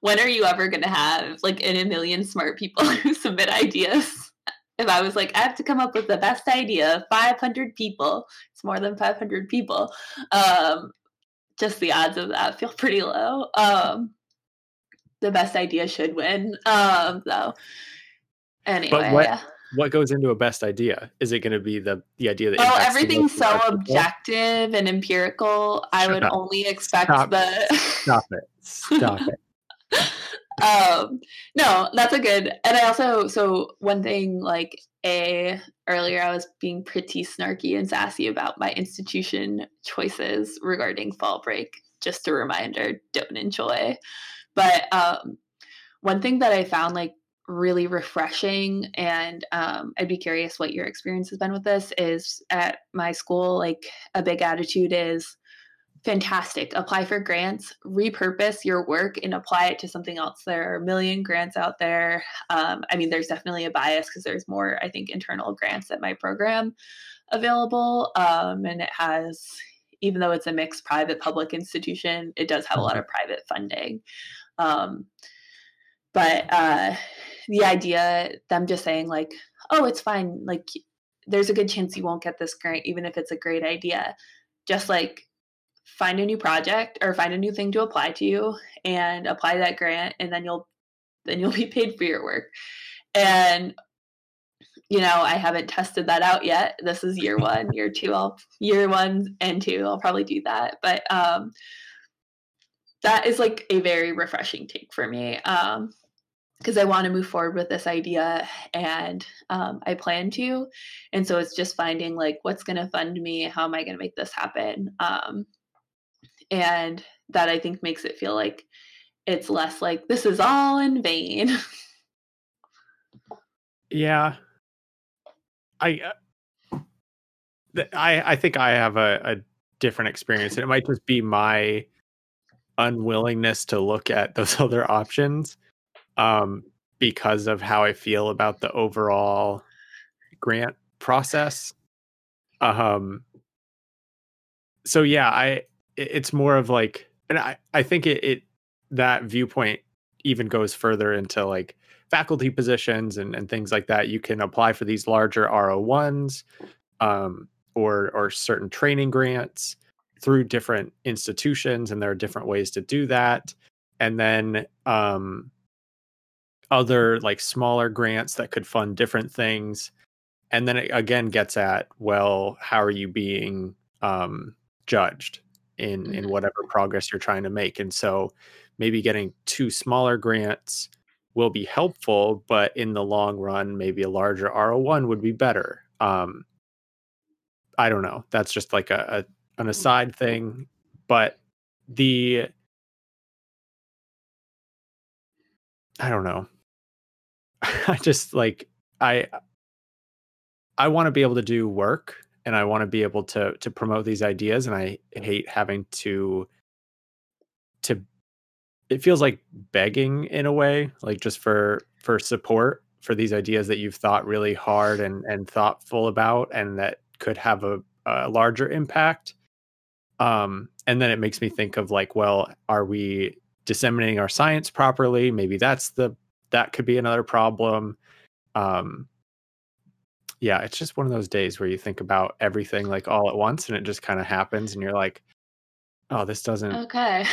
when are you ever going to have like in a million smart people who submit ideas? If I was like, I have to come up with the best idea, 500 people, it's more than 500 people. Um, just the odds of that feel pretty low. Um, the best idea should win. Um, though. Anyway. But what, what goes into a best idea? Is it going to be the the idea that? Oh, everything's so objective and empirical. Shut I would up. only expect Stop. the. Stop it! Stop it. um no that's a good and i also so one thing like a earlier i was being pretty snarky and sassy about my institution choices regarding fall break just a reminder don't enjoy but um one thing that i found like really refreshing and um, i'd be curious what your experience has been with this. Is at my school like a big attitude is fantastic apply for grants repurpose your work and apply it to something else. There are a million grants out there. Um, i mean there's definitely a bias because there's more i think internal grants at my program available. Um, and it has even though it's a mixed private public institution it does have a lot mm-hmm. of private funding. Um, but uh, the idea them just saying like oh it's fine like there's a good chance you won't get this grant even if it's a great idea. Just like find a new project or find a new thing to apply to and apply that grant and then you'll then you'll be paid for your work. And you know i haven't tested that out yet. This is year one year two i'll year one and two i'll probably do that. But um that is like a very refreshing take for me. Um because I want to move forward with this idea and um, I plan to. And so it's just finding like what's going to fund me, how am I going to make this happen? Um, and that I think makes it feel like it's less like this is all in vain. yeah. I, uh, I, I think I have a, a different experience. And it might just be my unwillingness to look at those other options um, because of how I feel about the overall grant process. Um, so yeah, I it's more of like, and I I think it, it that viewpoint even goes further into like faculty positions and, and things like that. You can apply for these larger RO ones um, or or certain training grants through different institutions, and there are different ways to do that. And then um, other like smaller grants that could fund different things. And then it again gets at well how are you being um, judged in in mm-hmm. whatever progress you're trying to make? And so maybe getting two smaller grants will be helpful but in the long run maybe a larger ro1 would be better. Um, i don't know. That's just like a, a an aside thing. But the i don't know I just like I I want to be able to do work and I want to be able to to promote these ideas and I hate having to to it feels like begging in a way like just for for support for these ideas that you've thought really hard and and thoughtful about and that could have a, a larger impact. Um and then it makes me think of like well are we disseminating our science properly? Maybe that's the that could be another problem. Um, yeah, it's just one of those days where you think about everything like all at once and it just kind of happens and you're like, oh, this doesn't. Okay.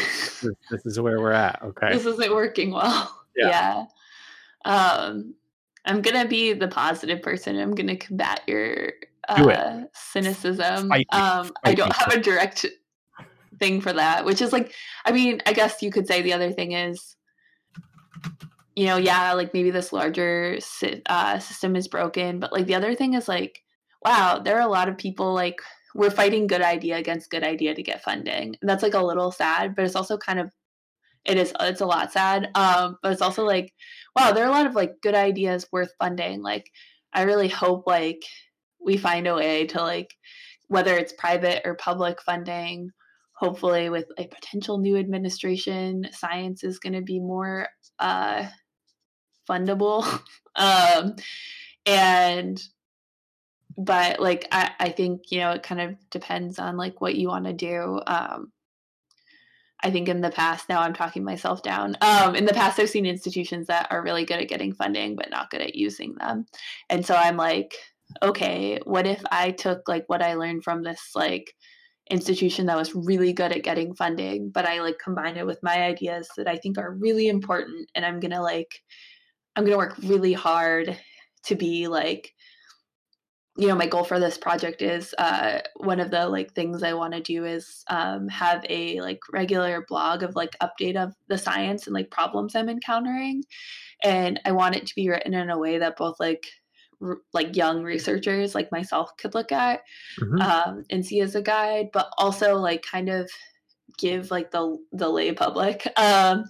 this, this, is where we're at. Okay. This isn't working well. Yeah. yeah. Um, I'm going to be the positive person. I'm going to combat your uh, cynicism. Um, I don't have a direct thing for that, which is like, I mean, I guess you could say the other thing is you know, yeah, like maybe this larger uh, system is broken, but like the other thing is like, wow, there are a lot of people like we're fighting good idea against good idea to get funding. And that's like a little sad, but it's also kind of it is it's a lot sad. Um, but it's also like, wow, there are a lot of like good ideas worth funding. Like I really hope like we find a way to like whether it's private or public funding hopefully with a potential new administration science is going to be more uh, fundable um, and but like I, I think you know it kind of depends on like what you want to do. Um, i think in the past now i'm talking myself down. Um, in the past i've seen institutions that are really good at getting funding but not good at using them. And so i'm like okay what if i took like what i learned from this like institution that was really good at getting funding but i like combined it with my ideas that i think are really important and i'm gonna like i'm gonna work really hard to be like you know my goal for this project is uh, one of the like things i want to do is um, have a like regular blog of like update of the science and like problems i'm encountering and i want it to be written in a way that both like like young researchers like myself could look at mm-hmm. um, and see as a guide, but also like kind of give like the the lay public, um,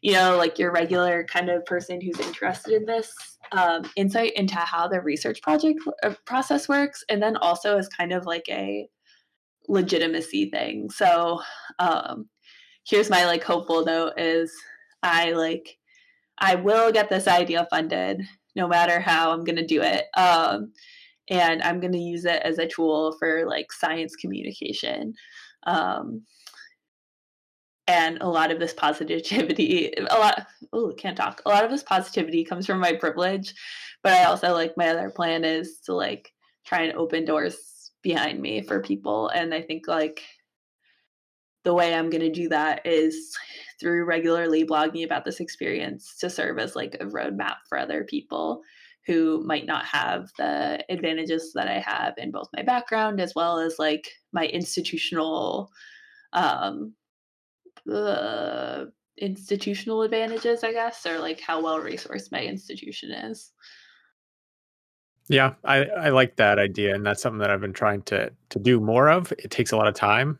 you know, like your regular kind of person who's interested in this um, insight into how the research project uh, process works, and then also as kind of like a legitimacy thing. So um, here's my like hopeful note is I like I will get this idea funded no matter how I'm going to do it. Um, and I'm going to use it as a tool for like science communication. Um, and a lot of this positivity, a lot, oh, can't talk. A lot of this positivity comes from my privilege, but I also like my other plan is to like try and open doors behind me for people. And I think like the way I'm going to do that is through regularly blogging about this experience to serve as like a roadmap for other people who might not have the advantages that I have in both my background as well as like my institutional um uh, institutional advantages, I guess, or like how well resourced my institution is. Yeah, I, I like that idea, and that's something that I've been trying to to do more of. It takes a lot of time,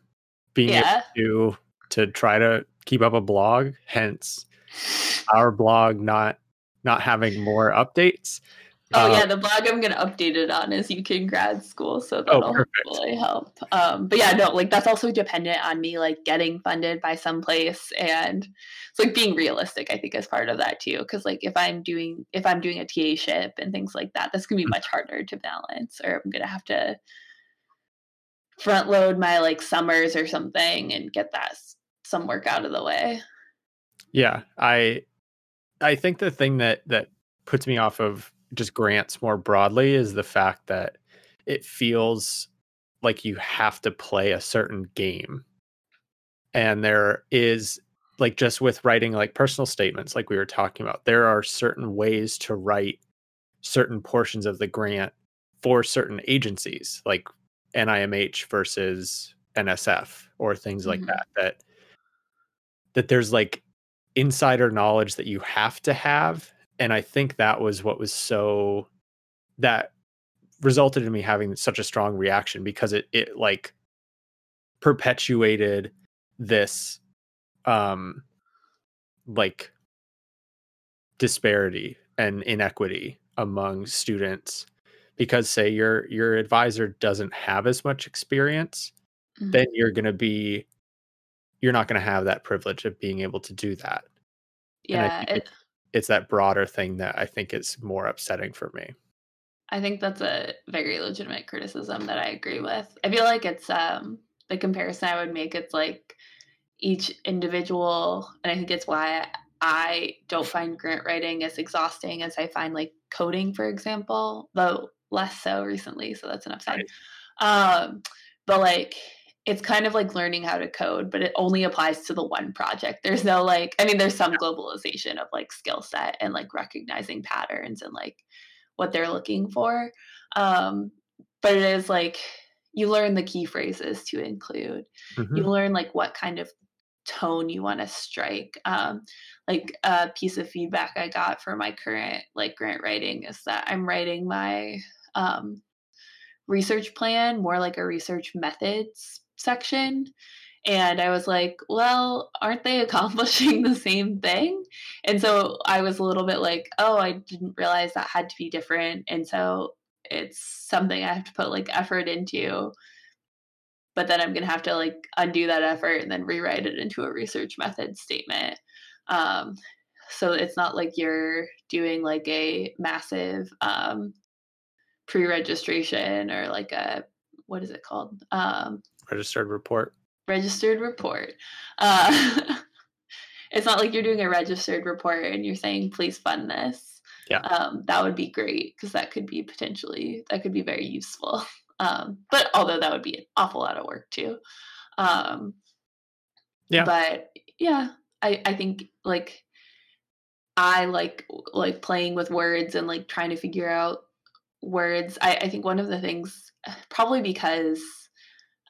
being yeah. able to to try to keep up a blog hence our blog not not having more updates oh yeah um, the blog i'm gonna update it on is UK grad school so oh, that'll oh, hopefully help um but yeah no like that's also dependent on me like getting funded by some place and it's like being realistic i think is part of that too because like if i'm doing if i'm doing a ta ship and things like that that's gonna be mm. much harder to balance or i'm gonna have to front load my like summers or something and get that some work out of the way. Yeah, I I think the thing that that puts me off of just grants more broadly is the fact that it feels like you have to play a certain game. And there is like just with writing like personal statements like we were talking about, there are certain ways to write certain portions of the grant for certain agencies. Like NIMH versus NSF or things like mm-hmm. that that that there's like insider knowledge that you have to have and I think that was what was so that resulted in me having such a strong reaction because it it like perpetuated this um like disparity and inequity among students because say your your advisor doesn't have as much experience mm-hmm. then you're going to be you're not going to have that privilege of being able to do that yeah it, it's that broader thing that i think is more upsetting for me i think that's a very legitimate criticism that i agree with i feel like it's um the comparison i would make it's like each individual and i think it's why I don't find grant writing as exhausting as I find like coding, for example, though less so recently. So that's an upside. Right. Um, but like, it's kind of like learning how to code, but it only applies to the one project. There's no like, I mean, there's some globalization of like skill set and like recognizing patterns and like what they're looking for. Um, but it is like you learn the key phrases to include. Mm-hmm. You learn like what kind of tone you want to strike. Um, like a piece of feedback I got for my current like grant writing is that I'm writing my um, research plan, more like a research methods section. And I was like, well, aren't they accomplishing the same thing? And so I was a little bit like, oh, I didn't realize that had to be different. And so it's something I have to put like effort into. But then I'm going to have to like undo that effort and then rewrite it into a research method statement. Um, so it's not like you're doing like a massive um, pre-registration or like a what is it called um, registered report. Registered report. Uh, it's not like you're doing a registered report and you're saying please fund this. Yeah. Um, that would be great because that could be potentially that could be very useful. Um, but although that would be an awful lot of work too. Um, yeah. but yeah I, I think like I like like playing with words and like trying to figure out words. I, I think one of the things, probably because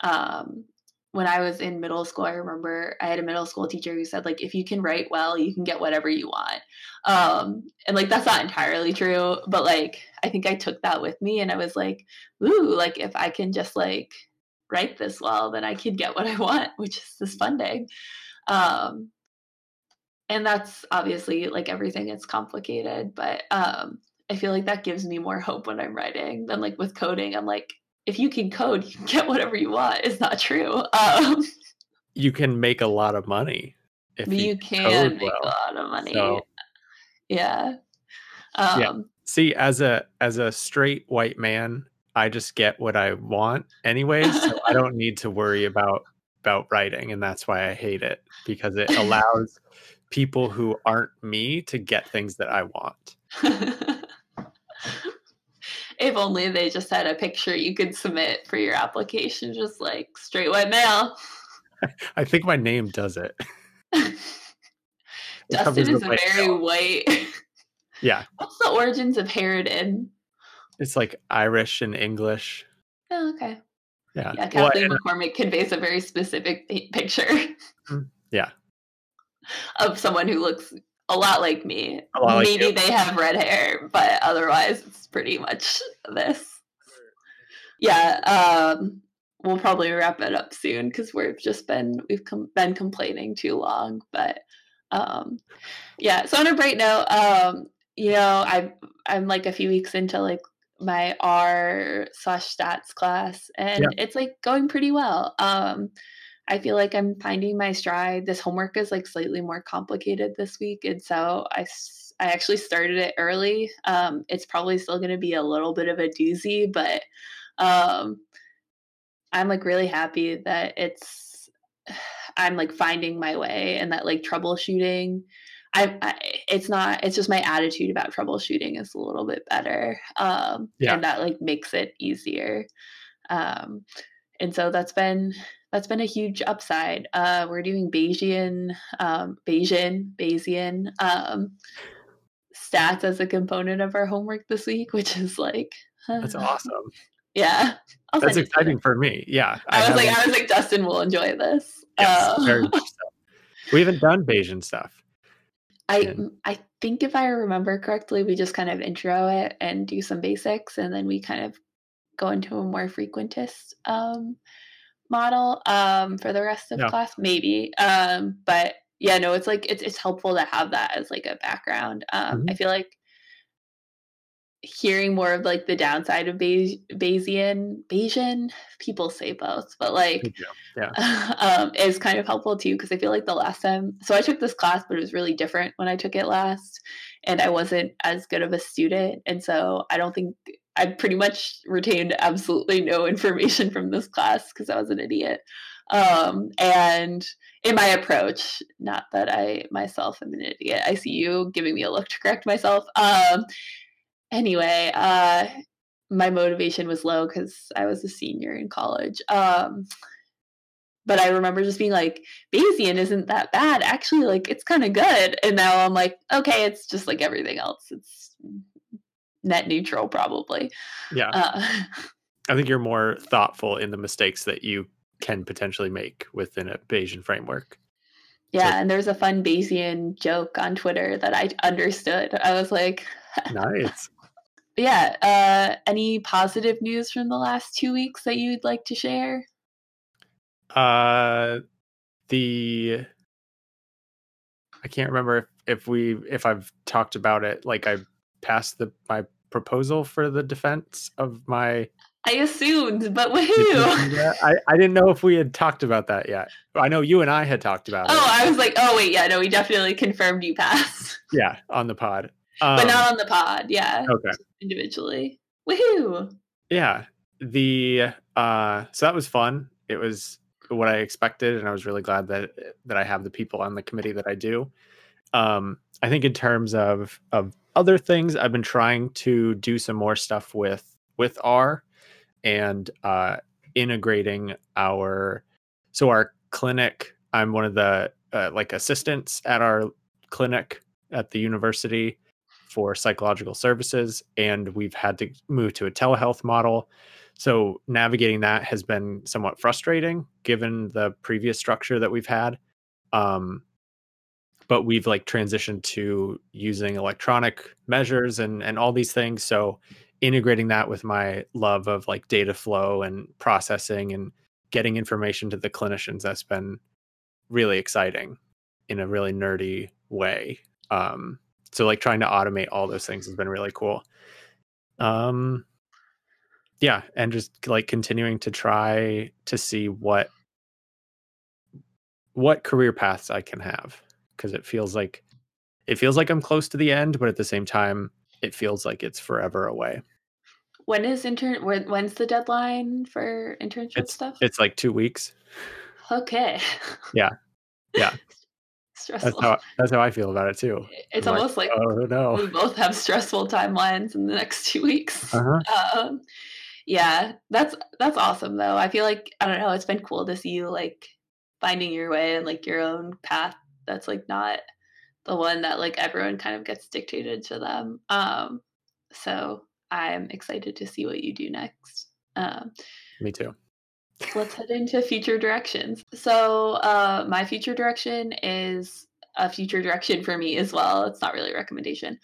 um, when I was in middle school, I remember I had a middle school teacher who said like, if you can write well, you can get whatever you want. Um, and like that's not entirely true, but like I think I took that with me and I was like, ooh, like if I can just like write this well, then I could get what I want, which is this funding. Um, and that's obviously like everything it's complicated but um i feel like that gives me more hope when i'm writing than like with coding i'm like if you can code you can get whatever you want it's not true um you can make a lot of money if you, you can make well. a lot of money so, yeah um yeah. see as a as a straight white man i just get what i want anyways so i don't need to worry about about writing and that's why i hate it because it allows people who aren't me to get things that I want. if only they just had a picture you could submit for your application, just like straight white male. I think my name does it. Dustin is a very male. white. Yeah. What's the origins of Harridan? It's like Irish and English. Oh, okay. Yeah. Yeah, Kathleen well, McCormick conveys a very specific picture. Mm, yeah of someone who looks a lot like me. Lot Maybe like they have red hair, but otherwise it's pretty much this. Yeah, um, we'll probably wrap it up soon because we've just been we've com- been complaining too long. But um, yeah, so on a bright note, um, you know, I I'm like a few weeks into like my R slash stats class, and yeah. it's like going pretty well. Um, I feel like I'm finding my stride. This homework is like slightly more complicated this week. And so I, I actually started it early. Um, it's probably still going to be a little bit of a doozy, but um, I'm like really happy that it's, I'm like finding my way and that like troubleshooting. I, I, it's not it's just my attitude about troubleshooting is a little bit better um yeah. and that like makes it easier um and so that's been that's been a huge upside. Uh, we're doing Bayesian, um, Bayesian, Bayesian um, stats as a component of our homework this week, which is like that's awesome. Yeah, I'll that's exciting for me. Yeah, I, I was like, I was like, Dustin will enjoy this. Yes, uh, very much so. We haven't done Bayesian stuff. I and... I think if I remember correctly, we just kind of intro it and do some basics, and then we kind of go into a more frequentist um, model um, for the rest of yeah. class, maybe. Um, but yeah, no, it's like it's it's helpful to have that as like a background. Um, mm-hmm. I feel like hearing more of like the downside of Bay- Bayesian, Bayesian, people say both, but like, yeah, um, is kind of helpful too because I feel like the last time, so I took this class, but it was really different when I took it last, and I wasn't as good of a student, and so I don't think I pretty much retained absolutely no information from this class because I was an idiot. Um, and in my approach, not that I myself am an idiot. I see you giving me a look to correct myself. Um, anyway, uh, my motivation was low because I was a senior in college. Um, but I remember just being like, Bayesian isn't that bad. Actually, like it's kind of good. And now I'm like, okay, it's just like everything else. It's net neutral probably. Yeah. Uh, i think you're more thoughtful in the mistakes that you can potentially make within a bayesian framework. Yeah so, and there's a fun bayesian joke on twitter that i understood. I was like nice. Yeah, uh, any positive news from the last two weeks that you'd like to share? Uh, the I can't remember if, if we if I've talked about it. Like I passed the my proposal for the defense of my. I assumed, but woohoo! I, I didn't know if we had talked about that yet. I know you and I had talked about oh, it. Oh, I was like, oh wait, yeah, no, we definitely confirmed you passed. Yeah, on the pod, um, but not on the pod. Yeah. Okay. individually, woohoo! Yeah, the uh, so that was fun. It was what I expected, and I was really glad that that I have the people on the committee that I do. Um, I think in terms of of other things, I've been trying to do some more stuff with with R and uh, integrating our so our clinic. I'm one of the uh, like assistants at our clinic at the university for psychological services, and we've had to move to a telehealth model. So navigating that has been somewhat frustrating given the previous structure that we've had. Um, but we've like transitioned to using electronic measures and and all these things. So integrating that with my love of like data flow and processing and getting information to the clinicians that's been really exciting in a really nerdy way. Um, so like trying to automate all those things has been really cool. Um, yeah and just like continuing to try to see what what career paths i can have because it feels like it feels like i'm close to the end but at the same time it feels like it's forever away. When is intern when's the deadline for internship it's, stuff? it's like two weeks. Okay. Yeah. Yeah. Stressful. that's how, that's how i feel about it too. It's I'm almost like, like, oh no. we both have stressful timelines in the next two weeks. Uh-huh. um, yeah that's that's awesome though. I feel like i don't know it's been cool to see you like finding your way and like your own path that's like not the one that like everyone kind of gets dictated to them um so i'm excited to see what you do next um me too let's head into future directions so uh my future direction is a future direction for me as well it's not really a recommendation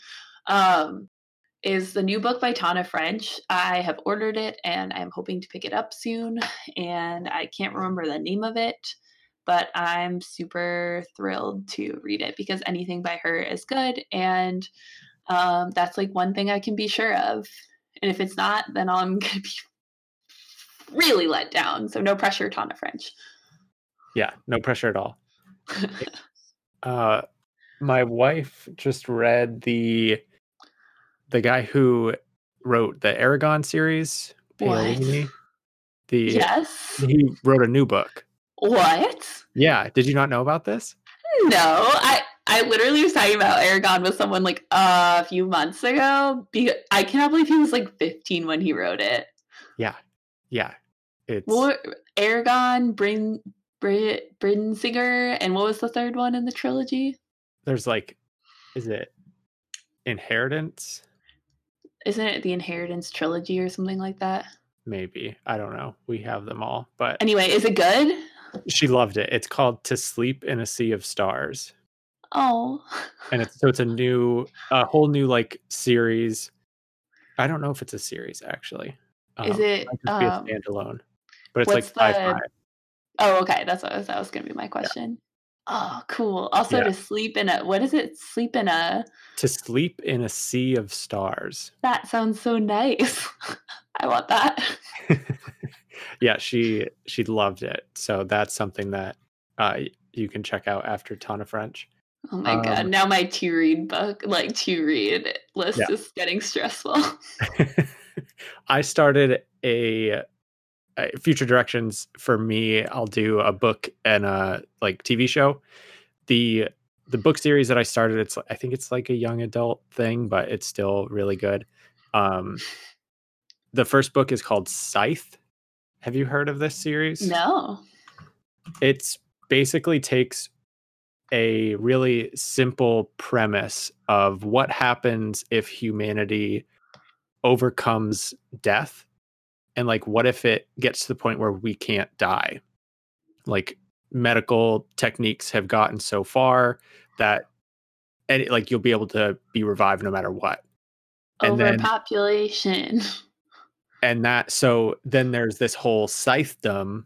um is the new book by Tana French. I have ordered it and I'm hoping to pick it up soon. And I can't remember the name of it, but I'm super thrilled to read it because anything by her is good. And um, that's like one thing I can be sure of. And if it's not, then I'm going to be really let down. So no pressure, Tana French. Yeah, no pressure at all. uh, my wife just read the the guy who wrote the Eragon series, Paolini, the yes, he wrote a new book. What? Yeah, did you not know about this? No, I I literally was talking about Eragon with someone like a few months ago. Because I cannot believe he was like 15 when he wrote it. Yeah, yeah. It's what Eragon, Bryn, Bryn, Brisingr, and what was the third one in the trilogy? There's like, is it Inheritance? isn't it the Inheritance trilogy or something like that? Maybe. I don't know. We have them all. But anyway, is it good? She loved it. It's called To Sleep in a Sea of Stars. Oh. and it's so it's a new a whole new like series. I don't know if it's a series actually. Um, is it, it um, be a um, standalone? But it's like sci-fi. The... Oh, okay. That's what was, that was going to be my question. Oh, cool. Also, yeah. to sleep in a what is it? Sleep in a to sleep in a sea of stars. That sounds so nice. I want that. yeah, she she loved it. So that's something that uh, you can check out after Tana French. Oh my um, god! Now my to read book, like to read list, yeah. is getting stressful. I started a uh, future directions for me i'll do a book and a like tv show the the book series that i started it's i think it's like a young adult thing but it's still really good um the first book is called scythe have you heard of this series? No. It's basically takes a really simple premise of what happens if humanity overcomes death and like what if it gets to the point where we can't die? Like medical techniques have gotten so far that and like you'll be able to be revived no matter what. And then- Overpopulation. and that so then there's this whole scythedom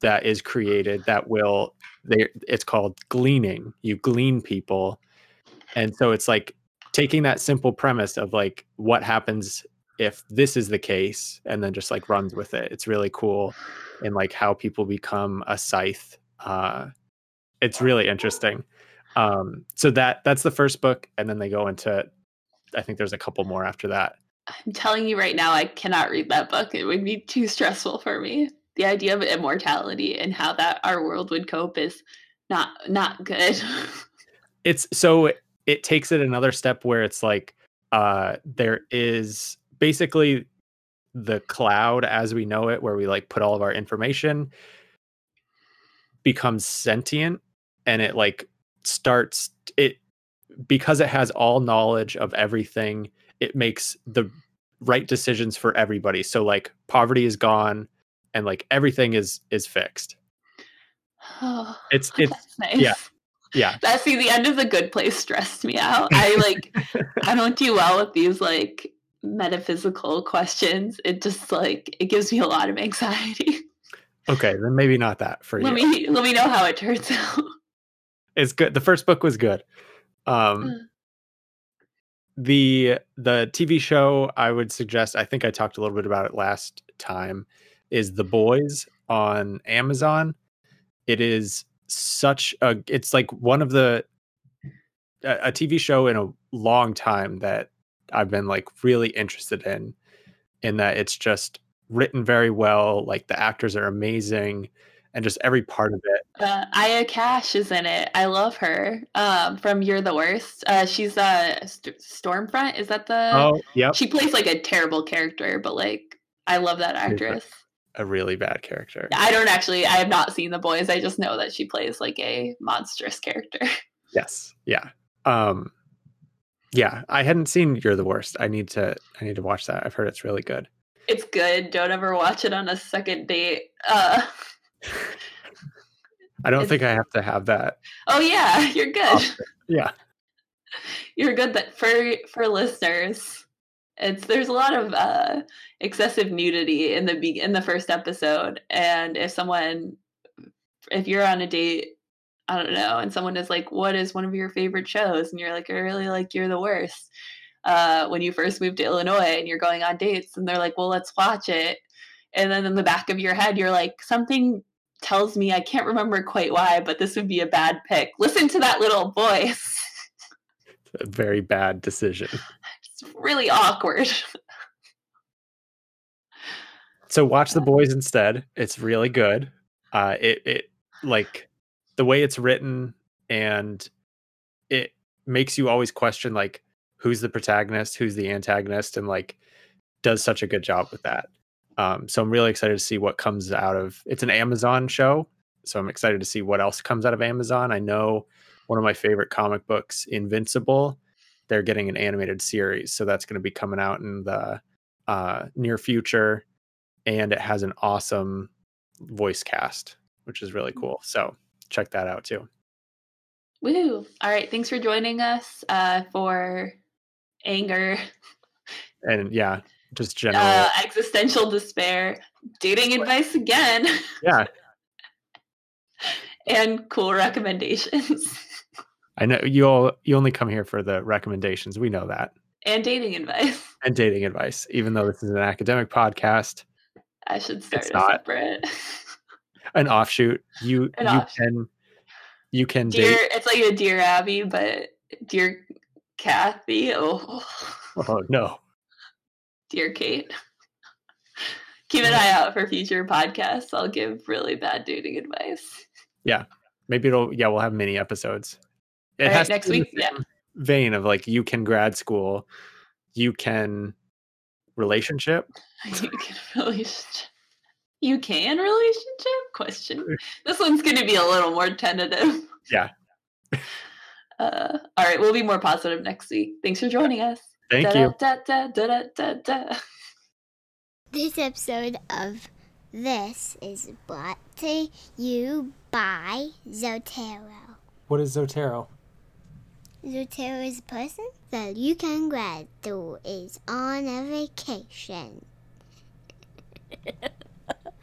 that is created that will they it's called gleaning. You glean people. And so it's like taking that simple premise of like what happens if this is the case and then just like runs with it. It's really cool and like how people become a scythe uh it's really interesting. Um so that that's the first book and then they go into i think there's a couple more after that I'm telling you right now, I cannot read that book. It would be too stressful for me. The idea of immortality and how that our world would cope is not not good. it's so it takes it another step where it's like uh there is basically the cloud as we know it where we like put all of our information becomes sentient and it like starts it because it has all knowledge of everything it makes the right decisions for everybody so like poverty is gone and like everything is is fixed oh, it's it's nice. yeah. yeah That see the end of the good place stressed me out. I like I don't do well with these like metaphysical questions. It just like it gives me a lot of anxiety. okay then maybe not that for you let me let me know how it turns out. it's good. The first book was good. Um, Mm. The the TV show I would suggest. I think I talked a little bit about it last time. Is The mm-hmm. Boys on Amazon? It is such a. It's like one of the a, a TV show in a long time that I've been like really interested in. In that it's just written very well. Like the actors are amazing, and just every part of it. Uh, Aya Cash is in it. I love her. Um, from You're the Worst. Uh, she's uh, St- Stormfront. Is that the? oh, yeah. She plays like a terrible character, but like I love that actress. a really bad character. I don't actually. I have not seen The Boys. I just know that she plays like a monstrous character. Yes. Yeah. Um yeah, I hadn't seen You're the Worst. I need to I need to watch that. I've heard it's really good. It's good. Don't ever watch it on a second date. Uh, I don't It's- think I have to have that. oh yeah, you're good. Yeah. You're good. That for for listeners, it's there's a lot of uh, excessive nudity in the be- in the first episode, and if someone, if you're on a date, I don't know, and someone is like, "What is one of your favorite shows?" and you're like, "I really like You're the Worst." Uh, when you first moved to Illinois and you're going on dates, and they're like, "Well, let's watch it," and then in the back of your head, you're like, "Something." Tells me I can't remember quite why, but this would be a bad pick. Listen to that little voice. A very bad decision. It's really awkward. So watch The Boys instead. It's really good. Uh it it like the way it's written and it makes you always question like who's the protagonist, who's the antagonist and like does such a good job with that. Um so I'm really excited to see what comes out of it's an Amazon show. So I'm excited to see what else comes out of Amazon. I know one of my favorite comic books, Invincible, they're getting an animated series. So that's going to be coming out in the uh, near future. And it has an awesome voice cast, which is really cool. So check that out too. Woo! All right, thanks for joining us uh, for anger, And yeah, just general. uh, existential despair, dating advice again, yeah, and cool recommendations I know you all, you only come here for the recommendations. We know that. and dating advice. And dating advice, even though this is an academic podcast, I should start a not. separate. an offshoot. You An you offshoot. can you can Dear, date. it's like a dear Abby, but dear Kathy. Oh, Oh no. Dear Kate. Keep an eye out for future podcasts. I'll give really bad dating advice. Yeah. Maybe it'll yeah, we'll have mini episodes. It All right, has to next week, yeah. vein of like you can grad school, you can relationship. You can relationship. You can relationship? Question. This one's going to be a little more tentative. Yeah. Uh, all right, we'll be more positive next week. Thanks for joining us. Thank you. This episode of This is brought to you by Zotero. What is Zotero? Zotero is a person that you can grad through is on a vacation.